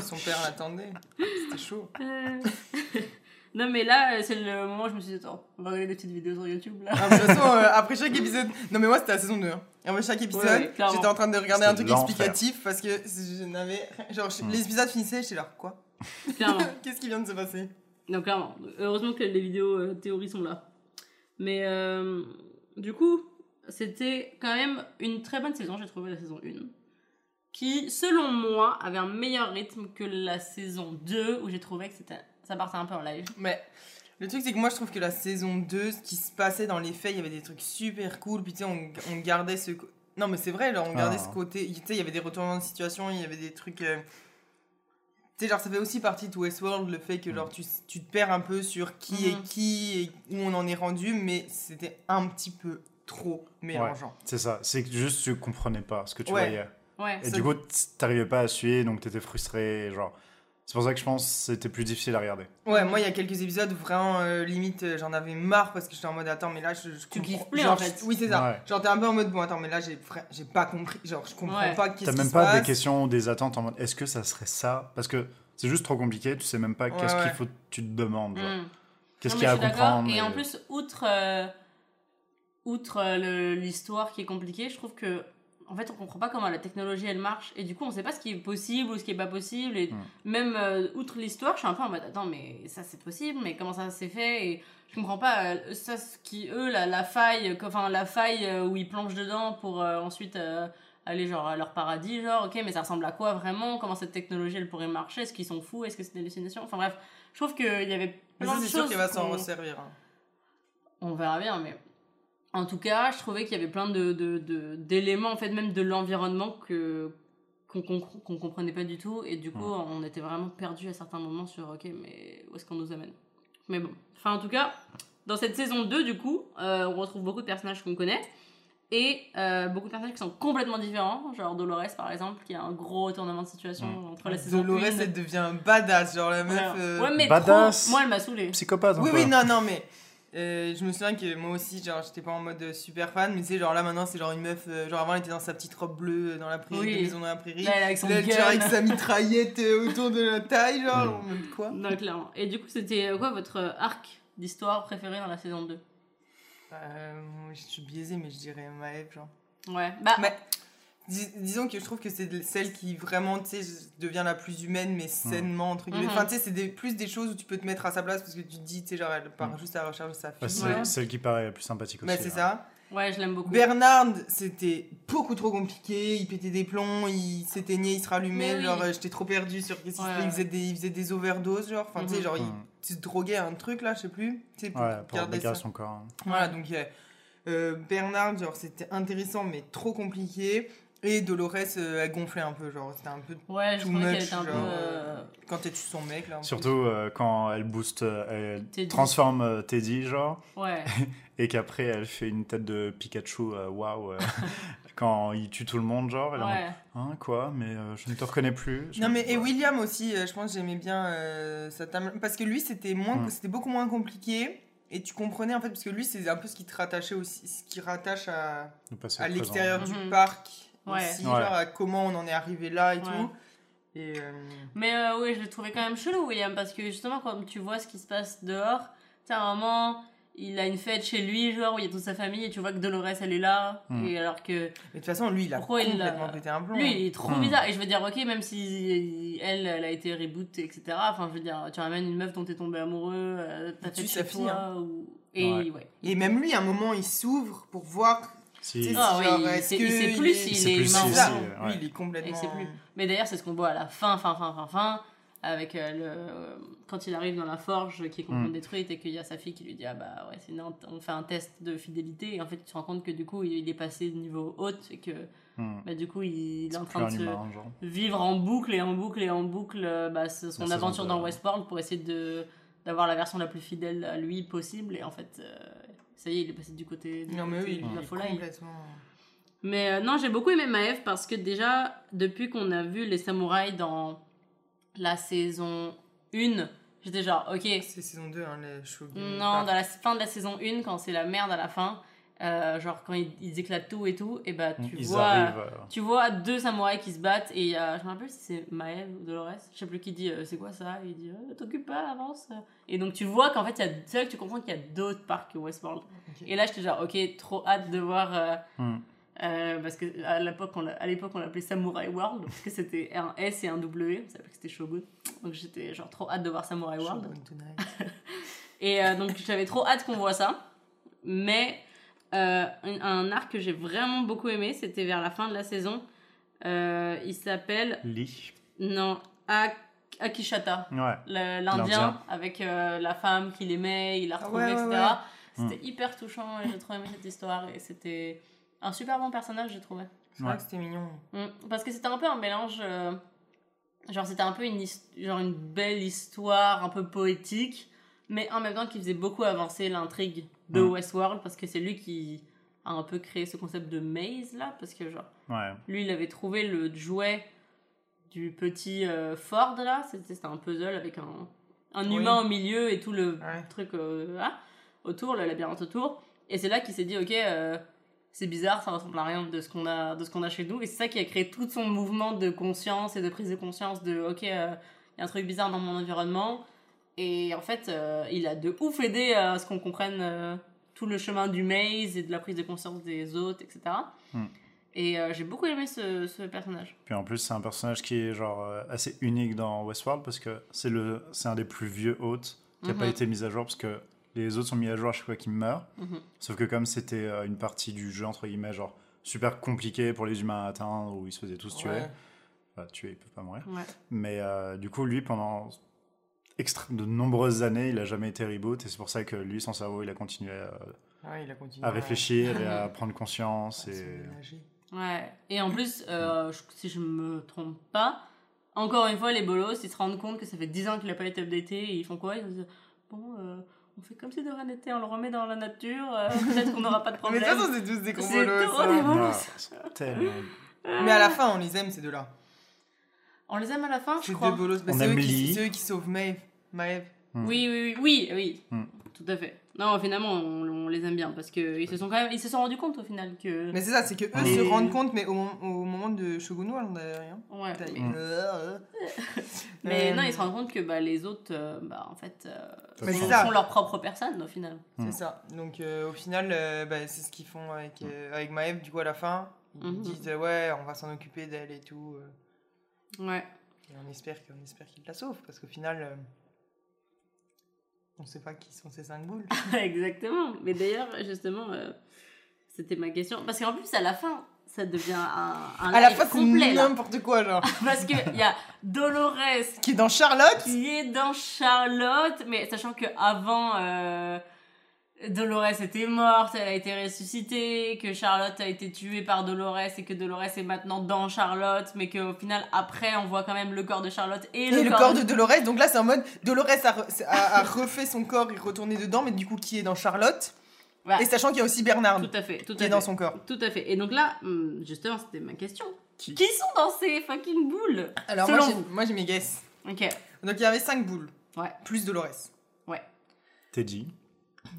son père l'attendait. C'était chaud. Non, mais là, euh, c'est le moment où je me suis dit, attends, on va regarder des petites vidéos sur YouTube là. Ah, de toute façon, euh, après chaque épisode. Non, mais moi, c'était la saison 2. hein. Après chaque épisode, Ouais, ouais, clairement. j'étais en train de regarder un truc explicatif parce que je n'avais. Genre, je- Hmm. les épisodes finissaient, j'étais là, quoi? Clairement. Qu'est-ce qui vient de se passer? Donc clairement, heureusement que les vidéos euh, théories sont là. Mais euh, du coup, c'était quand même une très bonne saison, j'ai trouvé la saison 1. Qui, selon moi, avait un meilleur rythme que la saison 2, où j'ai trouvé que c'était, ça partait un peu en live. Mais le truc, c'est que moi, je trouve que la saison 2, ce qui se passait dans les faits, il y avait des trucs super cool. Puis tu sais, on, on gardait ce. Non, mais c'est vrai, là, on gardait Ah. ce côté. Tu sais, il y avait des retournements de situation, il y avait des trucs. euh, Tu sais, genre, ça fait aussi partie de Westworld, le fait que, genre, tu, tu te perds un peu sur qui est Mhm. qui et où on en est rendu, mais c'était un petit peu trop mélangeant. C'est ça, c'est que juste tu comprenais pas ce que tu Ouais. voyais. Ouais. Et Ça- du coup, t'arrivais pas à suivre, donc t'étais frustré. Genre, c'est pour ça que je pense que c'était plus difficile à regarder. Ouais, moi, il y a quelques épisodes où vraiment, euh, limite, euh, j'en avais marre parce que j'étais en mode, attends, mais là, je, je Tu comprends- kiffes plus, genre, en fait. je- Oui, c'est ça. Ouais. Genre, t'es un peu en mode, bon, attends, mais là, j'ai pas compris. Genre, je comprends Ouais. pas qu'est-ce T'as qui même se pas passe. des questions ou des attentes en mode est-ce que ça serait ça? Parce que c'est juste trop compliqué, tu sais même pas Ouais, qu'est-ce qu'il faut que tu te demandes. genre. Mm. Qu'est-ce qu'il y a à comprendre. Et en plus, outre, euh, outre euh, l'histoire qui est compliquée, je trouve que en fait, on comprend pas comment la technologie elle marche. Et du coup, on sait pas ce qui est possible ou ce qui est pas possible. Et Mm. même euh, outre l'histoire, je suis un peu en mode attends, mais ça c'est possible, mais comment ça s'est fait? Et je comprends pas euh, ça, ce qui eux, la, la faille, enfin la faille euh, où ils plongent dedans pour ensuite. aller genre à leur paradis genre ok mais ça ressemble à quoi vraiment? Comment cette technologie elle pourrait marcher? Est-ce qu'ils sont fous? Est-ce que c'est des hallucinations? Enfin bref je trouve qu'il y avait Mais plein ça, de c'est sûr choses qu'il va s'en resservir. hein. on verra bien, mais en tout cas, je trouvais qu'il y avait plein de, de- de- d'éléments, en fait, même de l'environnement que qu'on qu'on qu'on comprenait pas du tout, et du coup, Mm. on était vraiment perdus à certains moments sur ok, mais où est-ce qu'on nous amène? Mais bon, enfin, en tout cas, dans cette saison 2, du coup, euh, on retrouve beaucoup de personnages qu'on connaît. Et euh, beaucoup de personnages qui sont complètement différents, genre Dolores par exemple, qui a un gros retournement de situation Mm. entre la saison Dolores, 1. elle devient badass, genre la meuf. Ouais, euh, ouais, mais Badass. trop- moi elle m'a saoulée. Psychopathe, Oui, peu. oui, non, non, mais euh, je me souviens que moi aussi, genre, j'étais pas en mode super fan, mais tu sais, genre là maintenant, c'est genre une meuf, euh, genre avant, elle était dans sa petite robe bleue euh, dans la prairie, Oui. de maison dans la prairie. Là, elle est avec son Là, genre, avec sa mitraillette autour de la taille, genre, en mode quoi Non, clairement. Et du coup, c'était quoi votre arc d'histoire préféré dans la saison 2 Euh, moi, Je suis biaisée, mais je dirais Maëv, genre. Ouais, bah, Mais dis- disons que je trouve que c'est celle qui vraiment, tu sais, devient la plus humaine, mais sainement, entre guillemets. Mhm. Enfin, tu sais, c'est des- plus des choses où tu peux te mettre à sa place parce que tu te dis, tu sais, genre, elle part Mm. juste à la recherche de sa Bah, fille. c'est Ouais. celle qui paraît la plus sympathique aussi. Mais c'est là. ça. ouais, je l'aime beaucoup. Bernard, c'était beaucoup trop compliqué. Il pétait des plombs, il s'éteignait, il se rallumait. Oui. Genre, euh, j'étais trop perdue sur qu'est-ce qu'il Ouais, faisait. Il ouais. faisait, des, il faisait des overdoses, genre. Enfin, tu sais, Mhm. genre, il Mm. se droguait à un truc là, je sais plus. Tu sais, pour Ouais, pour garder ça. son corps. hein. Voilà, donc euh, euh, Bernard, genre, c'était intéressant, mais trop compliqué. Et Dolores, euh, elle gonflait un peu, genre, c'était un peu. Ouais, je Too trouvais qu'elle much, était un peu. euh, Quand t'es son mec, là. Surtout euh, quand elle booste, euh, elle Teddy. transforme euh, Teddy, genre, Ouais. et qu'après elle fait une tête de Pikachu, waouh, euh, quand il tue tout le monde, genre. Elle est en mode, Ouais. Hein, quoi Mais euh, je ne te reconnais plus. Je- Non, mais et. William aussi, euh, je pense que j'aimais bien euh, sa tam- Parce que lui, c'était moins, Mm. c'était beaucoup moins compliqué. Et tu comprenais, en fait, parce que lui, c'est un peu ce qui te rattachait aussi, ce qui rattache à. À l'extérieur du parc Ouais. Aussi, Ouais. genre à comment on en est arrivé là et Ouais. tout. Et euh, Mais euh, oui, je le trouvais quand même chelou, William, parce que justement, quand tu vois ce qui se passe dehors, tu sais, à un moment, il a une fête chez lui, genre, où il y a toute sa famille, et tu vois que Dolores, elle est là, Mm. et alors que mais de toute façon, lui, il a Pourquoi il complètement pété un plomb. lui, il est trop Mm. bizarre. Et je veux dire, ok, même si elle, elle a été reboot, etc., enfin, je veux dire, tu ramènes une meuf dont t'es tombé amoureux, euh, t'as fait sa chez fille, toi, hein. ou... Et Ouais. ouais. Et même lui, à un moment, il s'ouvre pour voir. Si. Ah si, oui, genre, il est-ce sait- que il sait plus est- s'il Il sait est plus humain si- Ça, il est complètement. Et c'est plus. Mais d'ailleurs, c'est ce qu'on voit à la fin, fin, fin, fin, fin, avec euh, le euh, quand il arrive dans la forge qui est complètement Mm. détruite et qu'il y a sa fille qui lui dit ah bah ouais c'est on fait un test de fidélité et en fait tu te rends compte que du coup il est passé de niveau haute et que Hmm. bah, du coup il est en train de humain, vivre en boucle et en boucle et en boucle euh, bah, son La saison aventure dans. Westworld pour essayer de d'avoir la version la plus fidèle à lui possible et en fait euh, ça y est il est passé du côté, du Non, mais oui, de il la est folie complètement. mais euh, non, j'ai beaucoup aimé Maëv parce que déjà, depuis qu'on a vu les samouraïs dans la saison 1, j'étais genre, ok, C'est saison 2, hein, les shogun. non, dans la fin de la saison 1, quand c'est la merde à la fin, euh, genre quand ils, ils éclatent tout et tout, et bah tu Ils vois. arrivent. euh, Tu vois deux samouraïs qui se battent et a, je me rappelle si c'est Maëv ou Dolores, je sais plus qui dit euh, c'est quoi ça, et il dit euh, t'occupe pas, avance. Et donc tu vois qu'en fait, il y a- c'est là que tu comprends qu'il y a d'autres parcs que Westworld. Et là j'étais genre ok, trop hâte de voir. euh, euh, parce que à l'époque, on l'a- à l'époque, on l'appelait Samurai World, parce que c'était un S et un W, on savait que c'était Shogun. Donc j'étais genre trop hâte de voir Samurai World. Et euh, donc j'avais trop hâte qu'on voit ça. Mais euh, un, un arc que j'ai vraiment beaucoup aimé, c'était vers la fin de la saison. Euh, il s'appelle, Lee. non, Ak- Akishata. Ouais. L'Indien. Avec euh, la femme qu'il aimait, il l'a Ah retrouvée, ouais, ouais, etc. ouais. C'était hyper touchant et j'ai trop aimé cette histoire. Et c'était un super bon personnage, j'ai trouvé. C'est vrai Ouais. que c'était mignon. Mm, Parce que c'était un peu un mélange. euh, genre, c'était un peu une, genre une belle histoire, un peu poétique, mais en même temps qui faisait beaucoup avancer l'intrigue de Mm. Westworld, parce que c'est lui qui a un peu créé ce concept de maze là, parce que genre, Ouais. lui il avait trouvé le jouet du petit euh, Ford là, c'était un puzzle avec un, un Oui. humain au milieu et tout le Ouais. truc euh, là, autour, le labyrinthe autour. Et c'est là qu'il s'est dit, ok, euh, c'est bizarre, ça ressemble à rien de ce qu'on a, de ce qu'on a chez nous. Et c'est ça qui a créé tout son mouvement de conscience et de prise de conscience de, ok, euh, il y a un truc bizarre dans mon environnement. Et en fait, euh, il a de ouf aidé à ce qu'on comprenne euh, tout le chemin du maze et de la prise de conscience des autres, etc. Hmm. Et euh, j'ai beaucoup aimé ce, ce personnage. Puis en plus, c'est un personnage qui est genre euh, assez unique dans Westworld parce que c'est le, c'est un des plus vieux hôtes qui n'a Mhm. pas été mis à jour parce que les autres sont mis à jour à chaque fois qu'ils meurent. Mhm. Sauf que comme c'était euh, une partie du jeu entre guillemets genre super compliqué pour les humains à atteindre où ils se faisaient tous tuer, Ouais. enfin, tuer ils peuvent pas mourir. Ouais. Mais euh, du coup, lui pendant de nombreuses années, il a jamais été reboot et c'est pour ça que lui, son cerveau, il a continué à, Ah, il a continué à réfléchir et à prendre conscience et. Ouais, et en plus, euh, je- si je me trompe pas, encore une fois, les bolos, ils se rendent compte que ça fait 10 ans qu'il n'a pas été updaté et ils font quoi? Ils disent Bon, euh, on fait comme si de rien n'était, on le remet dans la nature, euh, peut-être qu'on n'aura pas de Mais problème. de toute façon, c'est tous des gros C'est bolos, trop ça. des Ah, bolos. c'est tellement- Mais à la fin, on les aime, ces deux-là. On les aime à la fin, je crois. Bah, On c'est eux aime qui- Lee. C'est eux qui sauvent Maeve. Maeve. Mm. Oui, oui, oui, oui, oui. Mm. tout à fait. Non, finalement, on, on les aime bien parce qu'ils se sont quand même, ils se sont rendus compte au final que. Mais c'est ça, c'est que eux Et- se rendent compte, mais au, mom- au moment de Shogunua, on n'avait rien. Ouais. Putain, Mais, Mm. euh, mais Euh, non, ils se rendent compte que bah, les autres, euh, bah, en fait, euh, Mais sont, c'est ça. sont leur propre personne au final. C'est Mm. ça. Donc euh, au final, euh, bah, c'est ce qu'ils font avec, euh, avec Maeve, du coup, à la fin. Ils Mhm. disent, euh, ouais, on va s'en occuper d'elle et tout. Ouais. et on espère qu'on espère qu'ils la sauvent, parce qu'au final, euh, on sait pas qui sont ces cinq boules. Exactement. Mais d'ailleurs, justement, euh, c'était ma question. Parce qu'en plus, à la fin, ça devient un, un à la fin, complet. n'importe quoi, genre. Parce qu'il y a Dolores Qui est dans Charlotte qui est dans Charlotte, mais sachant que avant euh, Dolores était morte, elle a été ressuscitée, que Charlotte a été tuée par Dolores et que Dolores est maintenant dans Charlotte, mais qu'au final après on voit quand même le corps de Charlotte et, Et le corps de Dolores, donc là c'est en mode Dolores a, re- a- a refait son corps et retourné dedans, mais du coup qui est dans Charlotte Voilà. Et sachant qu'il y a aussi Bernard Tout à fait, tout qui à est fait. dans son corps. Tout à fait. Et donc là, hum, justement, c'était ma question. Qui- Qui sont dans ces fucking boules? Alors Selon moi vous. moi j'ai mes guesses. Ok. Donc il y avait 5 boules, Ouais. plus Dolores. Teddy.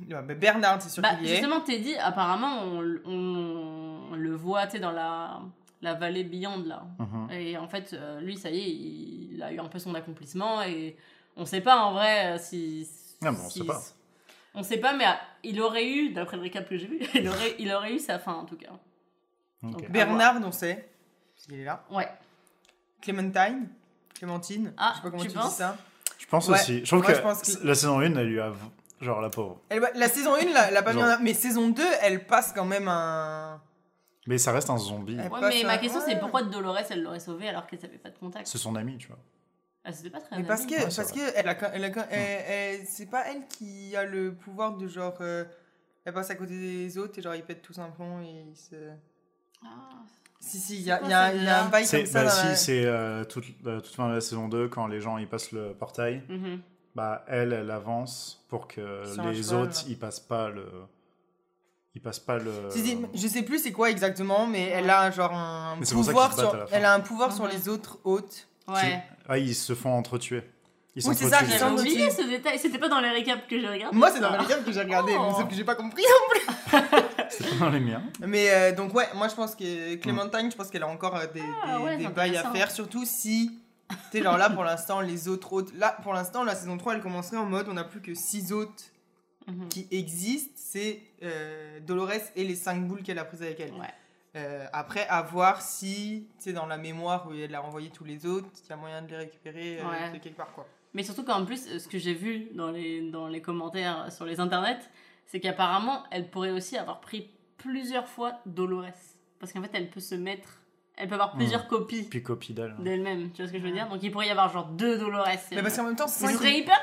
Bah, Bernard c'est sûr Bah, qu'il y est. justement, Teddy, apparemment, on, on- on le voit, tu sais, dans la, la vallée Beyond, là. Mhm. Et en fait, euh, lui, ça y est, il, a eu un peu son accomplissement et on sait pas en vrai euh, si. Ah bon, on si- sait pas. On sait pas, mais ah, il aurait eu, d'après le récap que j'ai vu, il aurait, il aurait eu sa fin en tout cas. Donc, Bernard on sait, qu'il est là. Ouais. Clémentine, Clémentine, Ah, je sais pas comment tu tu, penses dis ça. Je pense Ouais. aussi. Je trouve Moi, que, je pense que- la saison 1, elle lui a. Genre, la pauvre. Elle, la saison 1, la, la pas mis Genre. en avant, mais saison 2, elle passe quand même un... Mais ça reste un zombie. Ouais, mais un- ma question, c'est pourquoi Dolores, elle l'aurait sauvé alors qu'elle savait pas de contact? C'est son ami, tu vois. Ah, c'était pas très Mais parce que, Ouais, parce que elle a, elle a, elle- elle- c'est pas elle qui a le pouvoir de genre, euh, elle passe à côté des autres et genre ils pètent tous un plomb et ils se... Ah, Si, si, il y a, quoi il y il y a un bail C'est, comme ça bah, si, c'est euh, toute, euh, toute fin de la saison 2, quand les gens ils passent le portail, mhm. Bah, elle, elle avance pour que les cheval, autres, ils passent pas le. Ils passent pas le. Si, si, je sais plus c'est quoi exactement, mais elle a genre un Mais pouvoir sur, elle a un pouvoir sur Mhm. les autres hôtes. Ouais. Ah, ils se font entretuer. Ils Oui, c'est ça, sont oublié ce détail, c'était pas dans les récaps que j'ai regardé. Moi, c'est dans les récaps que j'ai regardé, Oh. mais sauf que j'ai pas compris. C'est pas dans les miens. Mais euh, donc, ouais, moi je pense que Clémentine, je pense qu'elle a encore euh, des, Ah des, ouais, des c'est bails à faire, surtout si. Tu sais, genre là pour l'instant, les autres hôtes. Là pour l'instant, la saison 3 elle commencerait en mode on a plus que 6 hôtes Mhm. qui existent, c'est euh, Dolores et les 5 boules qu'elle a prises avec elle. Ouais. Euh, après, à voir si, tu sais, dans la mémoire où elle a envoyé tous les autres, il y a moyen de les récupérer euh, Ouais. de quelque part quoi. Mais surtout qu'en plus, ce que j'ai vu dans les, dans les commentaires sur les internets, c'est qu'apparemment, elle pourrait aussi avoir pris plusieurs fois Dolores. Parce qu'en fait, elle peut se mettre. Elle peut avoir plusieurs copies Puis copie d'elle. d'elle-même. Tu vois ce que je veux dire? Donc il pourrait y avoir genre deux Dolores. Mais parce qu'en même temps, Ce 5 serait hyper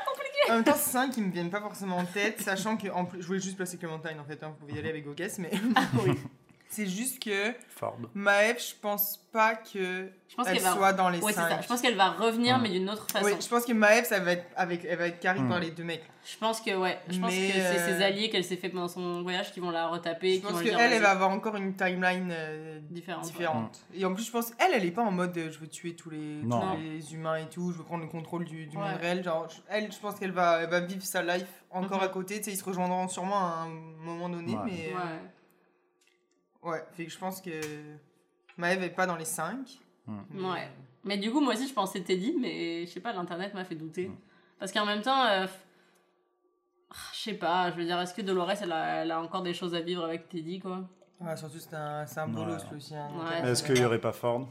En même temps, 5 qui me viennent pas forcément en tête, sachant que en plus, je voulais juste placer Clémentine en fait, hein, vous pouvez y aller avec vos guesses, mais oui. c'est juste que Ford. Je pense pas que Je pense elle qu'elle va. soit dans les Ouais, c'est 5. ça. Je pense qu'elle va revenir, mais d'une autre façon. Oui, je pense que Maëve, ça va être avec, elle va être carrée Mm. par les deux mecs. Je pense que ouais. Je pense Mais, que c'est euh, ses alliés qu'elle s'est fait pendant son voyage qui vont la retaper. Je qui pense qu'elle, elle, vas-y. va avoir encore une timeline euh, Différente, différente. Et en plus, je pense elle, elle est pas en mode euh, je veux tuer tous les, tous les humains et tout, je veux prendre le contrôle du, du Ouais. monde réel. Genre, elle, je pense qu'elle va, elle va vivre sa life encore Mhm. à côté. Tu sais, ils se rejoindront sûrement à un moment donné, Ouais. mais. euh, Ouais. Fait que je pense que Maëve est pas dans les 5. Ouais. Mais du coup, moi aussi, je pensais Teddy, mais je sais pas, l'internet m'a fait douter. Mm. Parce qu'en même temps, euh, ah, je sais pas, je veux dire, est-ce que Dolores, elle a, elle a encore des choses à vivre avec Teddy, quoi? Ouais, surtout, c'est un, c'est un Ouais. lui aussi. hein, Ouais. Est-ce qu'il y aurait pas Ford?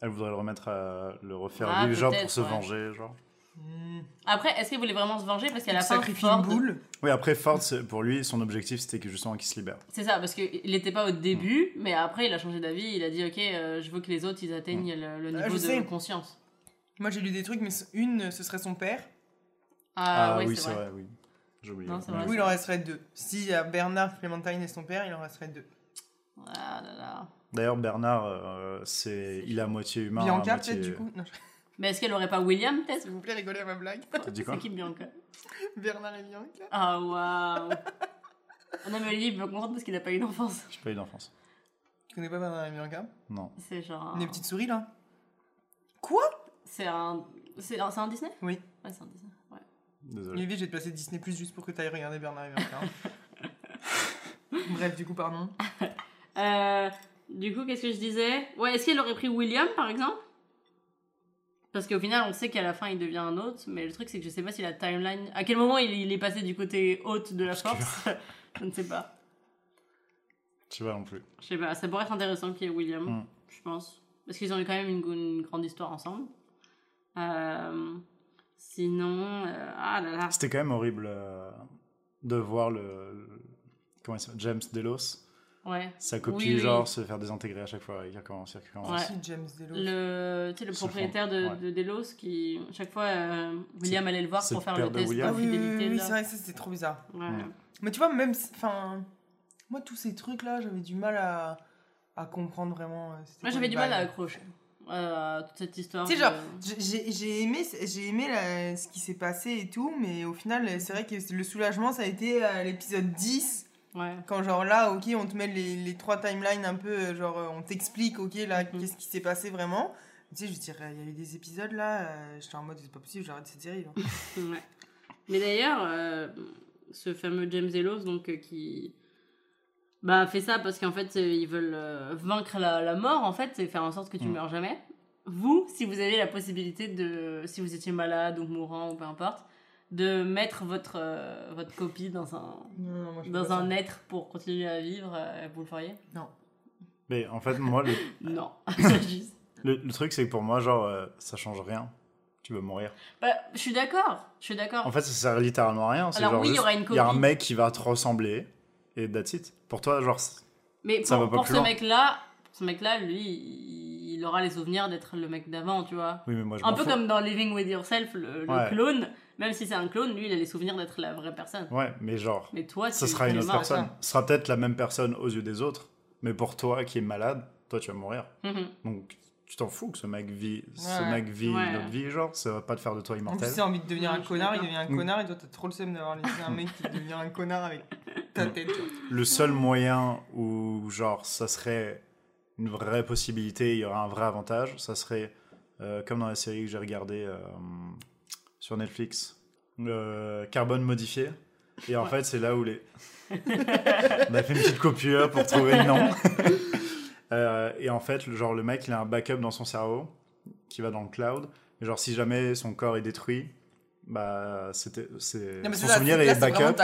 Elle voudrait le remettre à le refaire Ah, vivre, genre pour se ouais. venger, genre. Hmm, Après, est-ce qu'elle voulait vraiment se venger Parce qu'à la fin, sacrifie Ford... une boule? Oui, après Ford, pour lui, son objectif c'était que justement qu'il se libère. C'est ça, parce qu'il n'était pas au début, mais après, il a changé d'avis, il a dit, ok, euh, je veux que les autres, ils atteignent le, le Ah, niveau de sais. conscience. Moi, j'ai lu des trucs, mais une, ce serait son père. Ah, Ah, ouais, oui, c'est vrai. vrai, oui. J'ai oublié. Non, vrai. Oui, il en resterait deux. Si y a Bernard, Clémentine et son père, il en resterait deux. Ah là là. D'ailleurs, Bernard, euh, c'est, il est à moitié humain. à Bianca, moitié... peut-être, du coup? Non, je- Mais est-ce qu'elle aurait pas William, peut-être? S'il vous plaît, rigolez à ma blague. T'as dit quoi? C'est qui Bianca Bernard et Bianca. Ah, waouh Ah non, mais lui, il me contente parce qu'il a pas eu d'enfance. J'ai pas eu d'enfance. Tu connais pas Bernard et Bianca? Non. C'est genre. Les petites souris là Quoi? C'est un. C'est un, c'est un Disney? Oui. Ouais, c'est un Disney. Ouais. Désolé. Olivier, je vais te placer Disney Plus juste pour que tu ailles regarder Bernard et Bianca. Bref, du coup, pardon. Euh, du coup, qu'est-ce que je disais? Ouais, est-ce qu'elle aurait pris William, par exemple? Parce qu'au final, on sait qu'à la fin, il devient un hôte, mais le truc, c'est que je sais pas si la timeline... À quel moment il, il est passé du côté hôte de la force Je ne sais pas. Je sais pas non plus. Je sais pas, ça pourrait être intéressant qu'il y ait William, Mm. je pense. Parce qu'ils ont eu quand même une, une grande histoire ensemble. Euh, sinon... euh, ah là là... C'était quand même horrible euh, de voir le. le- Comment il s'appelle James Delos. Ouais. Sa copie, Oui, oui. genre, se faire désintégrer à chaque fois. Il recommence, il recommence. Ouais. James Delos Le, propriétaire de, ouais. de Delos qui, chaque fois, euh, William allait le voir pour le faire le de test William. Ah oui, oui, d'infidélité. oui, c'est vrai que c'était trop bizarre. Ouais. Mais tu vois, même. Enfin. Moi, tous ces trucs là, j'avais du mal à, à comprendre vraiment. euh, Moi, j'avais du mal à accrocher à toute cette histoire. Tu sais, de- genre, j'ai j'ai aimé, j'ai aimé la- ce qui s'est passé et tout, mais au final, c'est vrai que le soulagement, ça a été à l'épisode 10, Ouais. quand genre là, ok, on te met les, les trois timelines un peu, euh, genre euh, on t'explique, ok, là, Mhm. qu'est-ce qui s'est passé vraiment. Tu sais, je dirais, il y a eu des épisodes là, euh, j'étais en mode, c'est pas possible, j'arrête cette série. là. Ouais. Mais d'ailleurs, euh, ce fameux James Ellos, donc, euh, qui bah, fait ça parce qu'en fait, euh, ils veulent euh, vaincre la, la mort, en fait, et faire en sorte que tu Mm. meurs jamais. Vous, si vous avez la possibilité de, si vous étiez malade ou mourant ou peu importe, de mettre votre, euh, votre copie dans un, Non, non, moi, dans un être pour continuer à vivre, euh, vous le feriez? Mais en fait, moi, le, Non. Juste. le, le truc, c'est que pour moi, genre, euh, ça change rien. Tu veux mourir. Bah, je suis d'accord. Je suis d'accord. En fait, ça sert littéralement à rien. C'est Alors genre oui, il y juste- aura une Il y a un copie. mec qui va te ressembler et that's it. Pour toi, genre, Mais Ça pour, va pas pour plus ce loin. mec-là, ce mec-là, lui, il il aura les souvenirs d'être le mec d'avant, tu vois. oui, mais moi, je Un m'en peu fous. comme dans Living with Yourself, le, le Ouais. clone. Même si c'est un clone, lui, il a les souvenirs d'être la vraie personne. Ouais, mais genre, Mais toi, ça tu sera une autre personne. Ce sera peut-être la même personne aux yeux des autres, mais pour toi qui est malade, toi, tu vas mourir. Mhm. Donc, tu t'en fous que ce mec vit, ce Ouais. mec vit Ouais. notre vie, genre, ça va pas te faire de toi immortel. si a envie de devenir un connard, il devient un Mm. connard et toi, t'as trop le seum d'avoir laissé un mec qui devient un connard avec ta tête. Le seul moyen où, genre, ça serait une vraie possibilité, il y aurait un vrai avantage, ça serait euh, comme dans la série que j'ai regardée euh, sur Netflix, euh, Carbone modifié. Et en Ouais. fait, c'est là où les. On a fait une petite coupure pour trouver le nom. Euh, et en fait, le- genre, le mec, il a un backup dans son cerveau qui va dans le cloud. Et genre, si jamais son corps est détruit, bah, c'était, c'est, son ça, souvenir c'est- est là, c'est vraiment backup.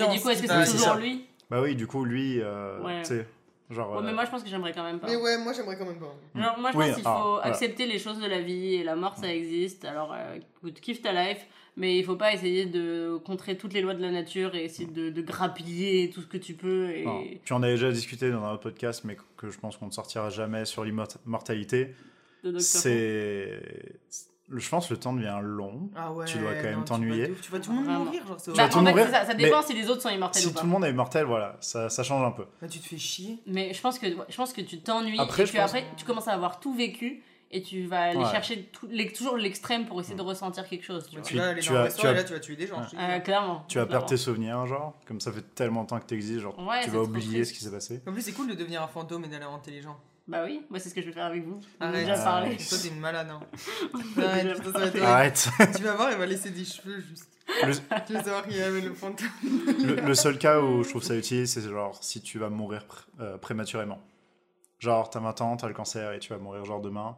Mais du coup, est-ce que c'est toujours lui Bah oui, du coup, lui, euh, Ouais. tu sais, genre. Ouais, mais euh, moi, je pense que j'aimerais quand même pas. Mais ouais, moi j'aimerais quand même pas. Genre, moi, je Oui, pense qu'il ah, faut voilà. accepter les choses de la vie et la mort, ça existe. Alors, euh, écoute, kiffe ta life, mais il faut pas essayer de contrer toutes les lois de la nature et essayer de, de grappiller tout ce que tu peux. Et... non. Puis on avait déjà discuté dans un autre podcast, mais que je pense qu'on ne sortira jamais sur l'immortalité. C'est. Je pense que le temps devient long. Ah ouais. Tu dois quand même non, tu t'ennuyer. vas- Tu vas tout le monde Vraiment. mourir, genre c'est Bah, vas tout en fait, ça, ça mais dépend si les autres sont immortels Si ou tout pas. le monde est immortel, voilà, ça, ça change un peu. Bah, tu te fais chier. Mais je pense que, je pense que tu t'ennuies Après, et je puis pense- après, tu commences à avoir tout vécu et tu vas aller Ouais. chercher tout, les- toujours l'extrême pour essayer de ressentir quelque chose. Tu Bah, vois. tu vas aller tu dans le as- tu et là tu vas tuer des gens. je te dis. Euh, clairement. Tu vas perdre tes souvenirs, genre, comme ça fait tellement de temps que tu existes, genre, Ouais, tu vas oublier ce qui s'est passé. En plus, c'est cool de devenir un fantôme et d'aller hanter les gens. Bah oui, moi c'est ce que je vais faire avec vous. On a déjà parlé. Toi, t'es une malade. Hein. Arrête, putain, ça va être Arrête Tu vas voir, il va laisser des cheveux juste. le, Tu vas savoir qu'il y avait le fantôme. le- le seul cas où je trouve ça utile, c'est genre si tu vas mourir pr- euh, prématurément. Genre, t'as 20 ans, t'as le cancer et tu vas mourir genre demain.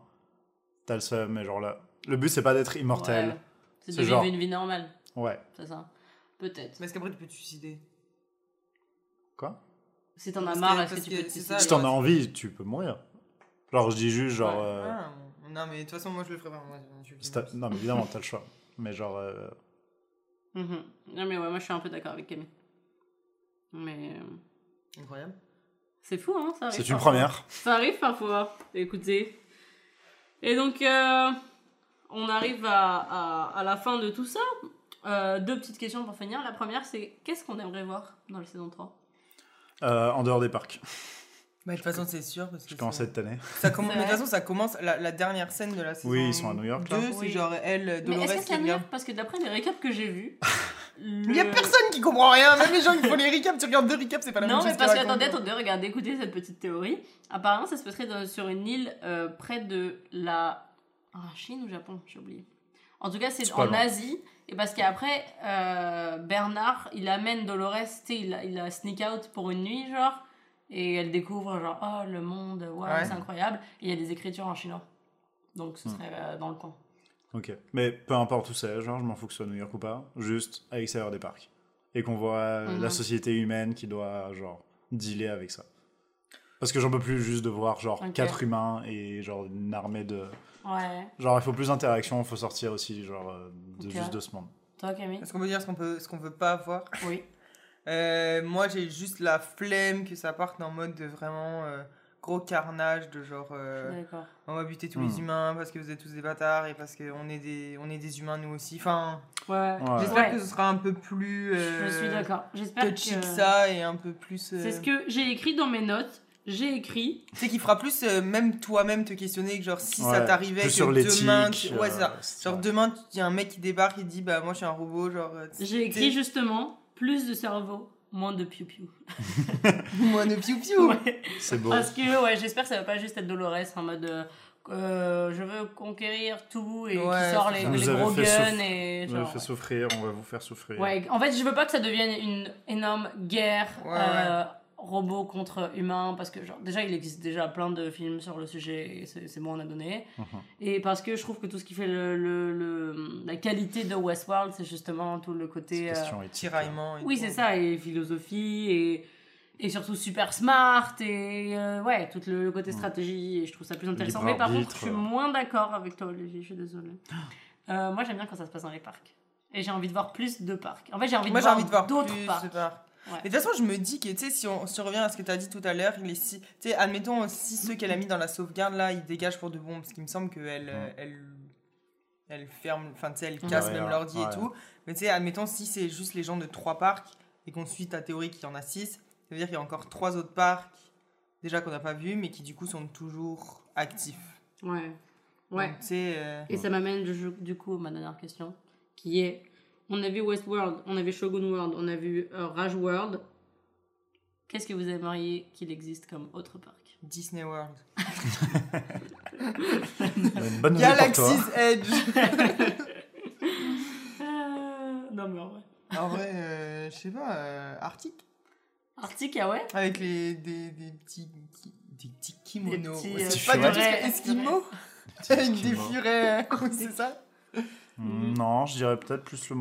T'as le seum, mais genre là. Le but, c'est pas d'être Ouais. immortel. C'est de vivre genre- une vie normale, Ouais. c'est ça. Peut-être. Mais est-ce qu'après tu peux te suicider? Quoi? Si t'en as marre, est-ce que tu peux te Si t'en as envie, tu peux mourir. Genre, je dis juste, genre. Ouais. euh, Ah. Non, mais de toute façon, moi je le ferai pas. Moi, je non, mais évidemment, t'as le choix. Mais genre. euh, Mhm. Non mais ouais, moi je suis un peu d'accord avec Camille. Mais euh, Incroyable. c'est fou, hein, ça arrive C'est une parfois. première. Ça arrive parfois, écoutez. Et donc, euh, on arrive à, à, à la fin de tout ça. Euh, deux petites questions pour finir. La première, c'est qu'est-ce qu'on aimerait voir dans la saison 3 Euh, en dehors des parcs. Bah, de toute façon, c'est sûr. Parce que Je commence cette année. ça commence, C'est mais de toute façon, ça commence. La, la dernière scène de la saison. Oui, ils sont à New York, là. 2, c'est Oui. genre elle, Mais Dolores, est-ce que qui c'est mieux regarde. Parce que d'après les récaps que j'ai vus. Il y a personne qui comprend rien, même les gens qui font les recaps, tu regardes deux recaps, c'est pas la Non, même chose. mais parce que attendez, attendez, regardez, écoutez cette petite théorie. Apparemment, ça se passerait dans- sur une île euh, près de la. Ah, Chine ou Japon J'ai oublié. En tout cas, c'est en loin. Asie. Et parce qu'après, euh, Bernard, il amène Dolores, tu il, il la sneak out pour une nuit, genre. Et elle découvre, genre, oh, le monde, Ouais. c'est incroyable. Et il y a des écritures en chinois. Donc, ce Hmm. serait euh, dans le coin. Ok. Mais peu importe où c'est, genre, je m'en fous que ce soit New York ou pas, juste à l'extérieur des parcs. Et qu'on voit Mhm. la société humaine qui doit, genre, dealer avec ça. Parce que j'en peux plus juste de voir, genre, Ok. quatre humains et, genre, une armée de. Ouais. Genre, il faut plus d'interaction, il faut sortir aussi, genre, euh, de juste de ce monde. Toi, Camille? Est-ce qu'on peut dire ce qu'on peut, ce qu'on veut pas voir? Oui. Euh, Moi, j'ai juste la flemme que ça parte en mode de vraiment euh, gros carnage, de genre. euh, D'accord. on va buter tous Hmm. les humains parce que vous êtes tous des bâtards et parce qu'on est des, on est des humains nous aussi. Enfin, Ouais. Ouais. j'espère Ouais. que ce sera un peu plus. euh, Je suis d'accord. J'espère touchy que. que ça et un peu plus. euh, C'est ce que j'ai écrit dans mes notes. J'ai écrit. Tu sais, qui fera plus euh, même toi-même te questionner que genre si ça t'arrivait plus que sur demain. tu- Ouais, c'est ça. euh, c'est Genre ça. demain, il y a un mec qui débarque et dit Bah, moi je suis un robot, genre. euh, J'ai écrit justement plus de cerveau, moins de piou-piou. Moi, ne piou piou Ouais. C'est beau. Parce que ouais, j'espère que ça va pas juste être Dolores en mode euh, euh, je veux conquérir tout et Ouais, qui sort les, les Vous gros guns souff- et Vous genre. fait souffrir, on va vous faire souffrir. Ouais, en fait, je veux pas que ça devienne une énorme guerre Ouais, euh, robot contre humain parce que genre déjà il existe déjà plein de films sur le sujet et c'est c'est bon on a donné Mhm. et parce que je trouve que tout ce qui fait le, le- le- la qualité de Westworld c'est justement tout le côté euh. Tiraillement. et oui c'est ça et philosophie et et surtout super smart et euh, ouais tout le, le côté Mm. stratégie et je trouve ça plus intéressant Libre mais par contre je suis moins d'accord avec toi Olivier je suis désolée Euh, moi j'aime bien quand ça se passe dans les parcs et j'ai envie de voir plus de parcs en fait j'ai envie, envie de voir d'autres parcs. Ouais. Mais de toute façon, je me dis que, tu sais, si on, si on revient à ce que tu as dit tout à l'heure, les six, tu sais, admettons, si ceux qu'elle a mis dans la sauvegarde, là, ils dégagent pour de bon, parce qu'il me semble qu'elle euh, elle, elle ferme, enfin, tu sais, elle casse Ouais, même ouais, l'ordi ouais. et tout. Mais tu sais, admettons, si c'est juste les gens de trois parcs, et qu'on suit ta théorie qu'il y en a six, ça veut dire qu'il y a encore trois autres parcs, déjà qu'on n'a pas vus, mais qui du coup sont toujours actifs. ouais ouais Donc, euh, Et ça m'amène du coup à ma dernière question, qui est on a vu Westworld, on a vu Shogun World, on a vu euh, Rage World. Qu'est-ce que vous aimeriez qu'il existe comme autre parc? Disney World. Une bonne. Galaxy's Edge Non mais en vrai. En vrai, euh, je sais pas, euh, Arctique Arctic, ah ouais? Avec les, des, des petits, des petits kimonos. Des petits, Ouais, euh, c'est pas du tout furets. Esquimaux Avec des furets, c'est ça? Mm, Non, je dirais peut-être plus le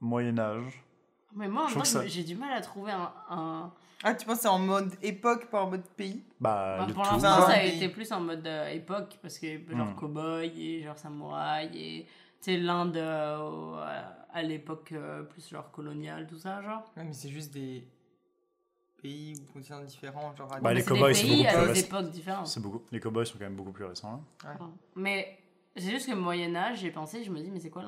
Moyen-Âge. Mais moi, ça- j'ai du mal à trouver un. un... Ah, tu penses que c'est en mode époque, pas en mode pays? Bah, Bah, pour l'instant, ça a été plus en mode euh, époque, parce que genre Hmm. cowboy et genre samouraï et. Tu sais, l'Inde euh, à l'époque euh, plus genre coloniale, tout ça, genre. Ouais, mais c'est juste des pays ou continents différents, genre à Bah, les c'est cowboys, c'est beaucoup plus à des récent. époques différentes. C'est beaucoup. Les cowboys sont quand même beaucoup plus récents. hein. Mais c'est juste que Moyen-Âge, j'ai pensé, je me dis, mais c'est quoi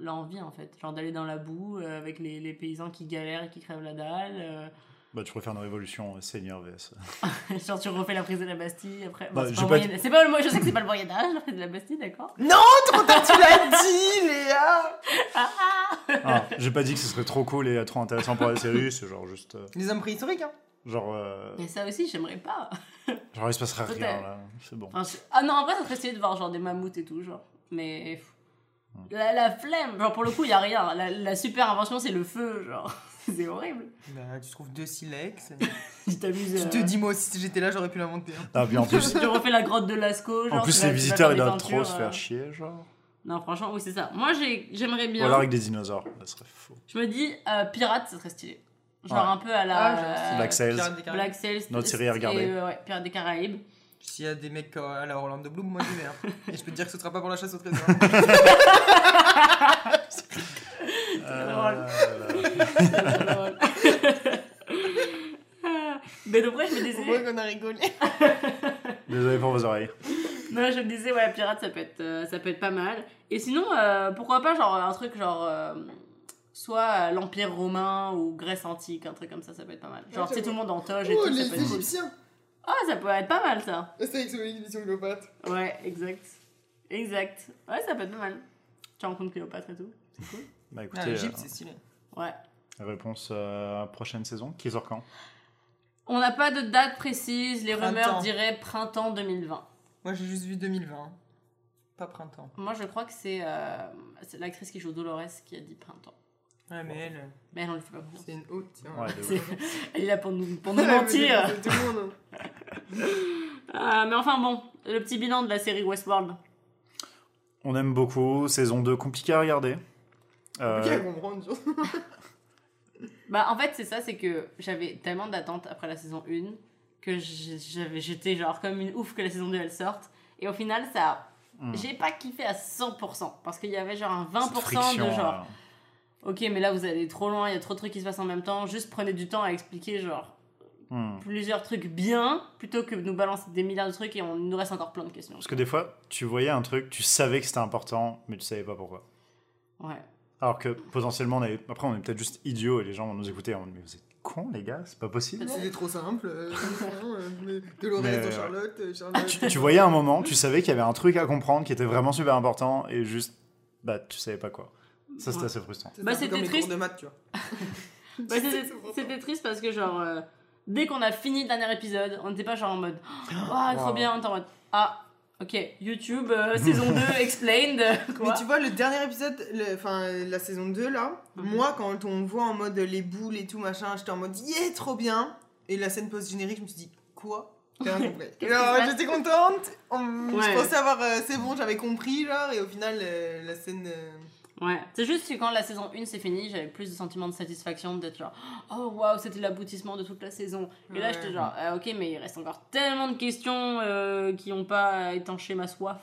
l'envie en fait? Genre d'aller dans la boue euh, avec les, les paysans qui galèrent et qui crèvent la dalle. euh, Bah, tu préfères une révolution euh, Seigneur VS. genre tu refais la prise de la Bastille après. Bah, Bon, c'est j'ai pas pas Moyen- c'est pas le Mo- je sais que c'est pas le Moyen-Âge, la prise de la Bastille, d'accord? Non, trop tard, tu l'as dit, Léa Ah, j'ai pas dit que ce serait trop cool et trop intéressant pour la série, c'est genre juste. euh, Les hommes préhistoriques, hein genre. euh, Mais ça aussi, j'aimerais pas. genre, il se passerait rien là. C'est bon. Enfin, je- Ah non, en vrai, ça serait stylé de voir genre des mammouths et tout, genre. Mais. Hmm. La, la flemme, genre pour le coup, il y a rien. La, la super invention, c'est le feu, genre. c'est horrible. Bah, tu trouves deux silex. Tu t'amuses. tu te euh, dis, moi aussi, si j'étais là, j'aurais pu l'inventer. Ah, puis en plus, tu refais la grotte de Lascaux. Genre, en plus les visiteurs ils doivent trop se euh. faire chier, genre. Non, franchement, oui, c'est ça. Moi, j'ai- j'aimerais Ou bien. alors avec des dinosaures, ça serait fou. Je me dis, euh, pirate, ça serait stylé. Genre Ouais. un peu à la. Ah, euh, Black Sails. Pirates des Caraïbes. Black Sails. Notre série à regarder. et, euh, ouais, Pirates des Caraïbes. S'il y a des mecs euh, à la Orlando Bloom, moi j'y vais. hein. Et je peux te dire que ce sera pas pour la chasse au trésor. Euh, drôle. Mais donc, ouais, je me C'est disais. qu'on a rigolé. Désolé pour vos oreilles. Non, je me disais, ouais, pirate, ça peut être, euh, ça peut être pas mal. Et sinon, euh, pourquoi pas, genre, un truc genre. euh, soit l'Empire romain ou Grèce antique, un truc comme ça, ça peut être pas mal. Genre, Ouais, tu sais, tout le monde en toge et Oh, tout, ça les peut être cool. Égyptiens Ah, ça peut être pas mal ça. Obélix Mission Cléopâtre. Ouais, exact. Exact. Ouais, ça peut être pas mal. Tu rencontres Cléopâtre et tout. Bah Ah, écoutez, l'Égypte, euh, c'est stylé. Ouais. réponse euh, prochaine saison. Qui sort quand? On n'a pas de date précise. Les rumeurs diraient printemps 2020. Moi, j'ai juste vu 2020. Pas printemps. Moi, je crois que c'est euh, c'est l'actrice qui joue Dolores qui a dit printemps. Ouais, mais elle, Mais elle, on lui fait pas confiance. c'est une haute. tiens. Ouais, ouf. Elle est là pour nous, pour nous mentir. tout le monde. Euh, mais enfin bon, le petit bilan de la série Westworld. On aime beaucoup. Saison 2, compliqué à regarder. Euh, Ok, à comprendre. Bah en fait c'est ça, c'est que j'avais tellement d'attentes après la saison 1 que j'étais genre comme une ouf que la saison 2 elle sorte. Et au final ça... Hmm. J'ai pas kiffé à 100% parce qu'il y avait genre un cette 20% friction, de genre... euh, Ok mais là vous allez trop loin, il y a trop de trucs qui se passent en même temps, juste prenez du temps à expliquer genre hmm. plusieurs trucs bien plutôt que de nous balancer des milliards de trucs et on il nous reste encore plein de questions. Parce que des fois, tu voyais un truc, tu savais que c'était important, mais tu savais pas pourquoi. Ouais. Alors que potentiellement, on avait... après, on est peut-être juste idiots et les gens vont nous écouter. On mais vous êtes cons, les gars, c'est pas possible. C'était trop simple. euh, euh, Dolores ouais. Charlotte. euh, Charlotte. tu, tu voyais un moment, tu savais qu'il y avait un truc à comprendre qui était vraiment super important et juste, bah, tu savais pas quoi. Ça, c'était Ouais. assez frustrant. Bah, c'était triste. cours de maths, tu vois. Bah, c'était- triste parce que, genre, euh, dès qu'on a fini le dernier épisode, on n'était pas genre en mode Ah, trop Wow. bien, on était en mode Ah, ok, YouTube, euh, saison 2, explained. Quoi Mais tu vois, le dernier épisode, enfin la saison 2 là, Mhm. moi quand on voit en mode les boules et tout machin, j'étais en mode yeah, trop bien. Et la scène post-générique, je me suis dit quoi? J'ai rien compris. J'étais contente, on- Ouais. je pensais avoir, euh, c'est bon, j'avais compris genre, et au final, euh, la scène. Euh, Ouais, c'est juste que quand la saison 1 s'est finie, j'avais plus de sentiment de satisfaction d'être genre Oh waouh, c'était l'aboutissement de toute la saison. Et là, Ouais. j'étais genre Ah, Ok, mais il reste encore tellement de questions euh, qui n'ont pas étanché ma soif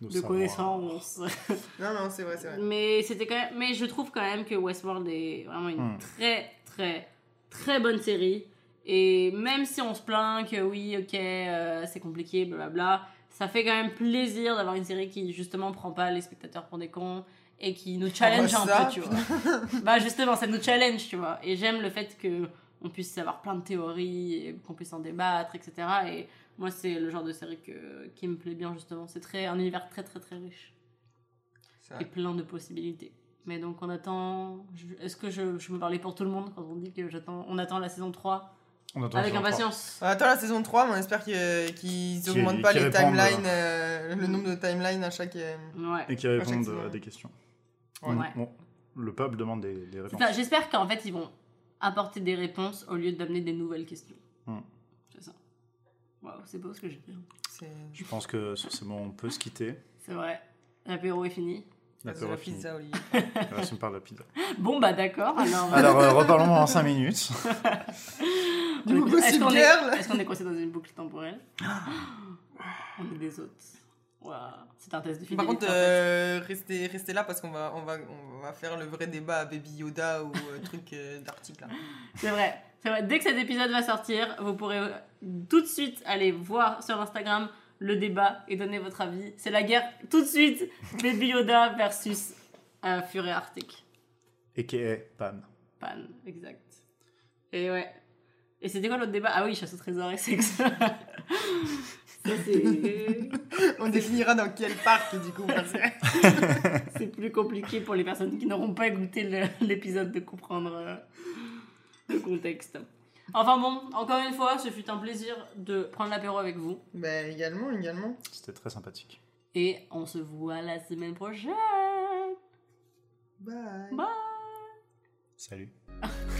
Nous de connaissances. Non, non, c'est vrai, c'est vrai. Mais c'était quand même. Mais je trouve quand même que Westworld est vraiment une Hmm. très très très bonne série. Et même si on se plaint que oui, ok, euh, c'est compliqué, blablabla, ça fait quand même plaisir d'avoir une série qui justement prend pas les spectateurs pour des cons et qui nous challenge bah un ça, peu, tu vois. bah justement, ça nous challenge, tu vois. Et j'aime le fait que on puisse avoir plein de théories, et qu'on puisse en débattre, etc. Et moi, c'est le genre de série que, qui me plaît bien, justement. C'est très, un univers très très très riche et plein de possibilités. Mais donc on attend. Est-ce que je, je peux parler pour tout le monde quand on dit que j'attends, on attend la saison 3 On attend avec impatience On attend la saison 3, mais on espère qu'ils Qui- augmentent pas les timelines, euh, le nombre de timelines à chaque. euh, Ouais. Et qui chaque répondent à des questions. Ouais. Bon, le peuple demande des, réponses. J'espère qu'en fait ils vont apporter des réponses au lieu d'amener des nouvelles questions. Hmm. C'est ça. Waouh, c'est beau ce que j'ai dit. C'est Je pense que sur ces mots, on peut se quitter. C'est vrai. L'apéro est fini. c'est L'apéro la est fini. pizza, Olivier. Là, tu me parles de la pizza. Bon bah d'accord. Alors. Alors, euh, reparlons dans 5 minutes. Du coup, est- est-ce c'est qu'on une est, est-ce qu'on est coincé dans une boucle temporelle On est des autres. Waouh, c'est un test de Par fidélité. contre, en fait. euh, restez, restez là parce qu'on va, on va, on va faire le vrai débat à Baby Yoda ou euh, truc euh, d'article. là. C'est vrai, c'est vrai. Dès que cet épisode va sortir, vous pourrez euh, tout de suite aller voir sur Instagram le débat et donner votre avis. C'est la guerre tout de suite. Baby Yoda versus euh, Furet Arctic. Et qui est Pan. Pan, exact. Et ouais. Et c'était quoi l'autre débat? Ah oui, chasse au trésor et sexe. On définira dans quel parc du coup. c'est plus compliqué pour les personnes qui n'auront pas écouté l'épisode de comprendre euh, le contexte. Enfin bon, encore une fois, ce fut un plaisir de prendre l'apéro avec vous. Ben également, également. C'était très sympathique. Et on se voit la semaine prochaine. Bye. Bye. Salut.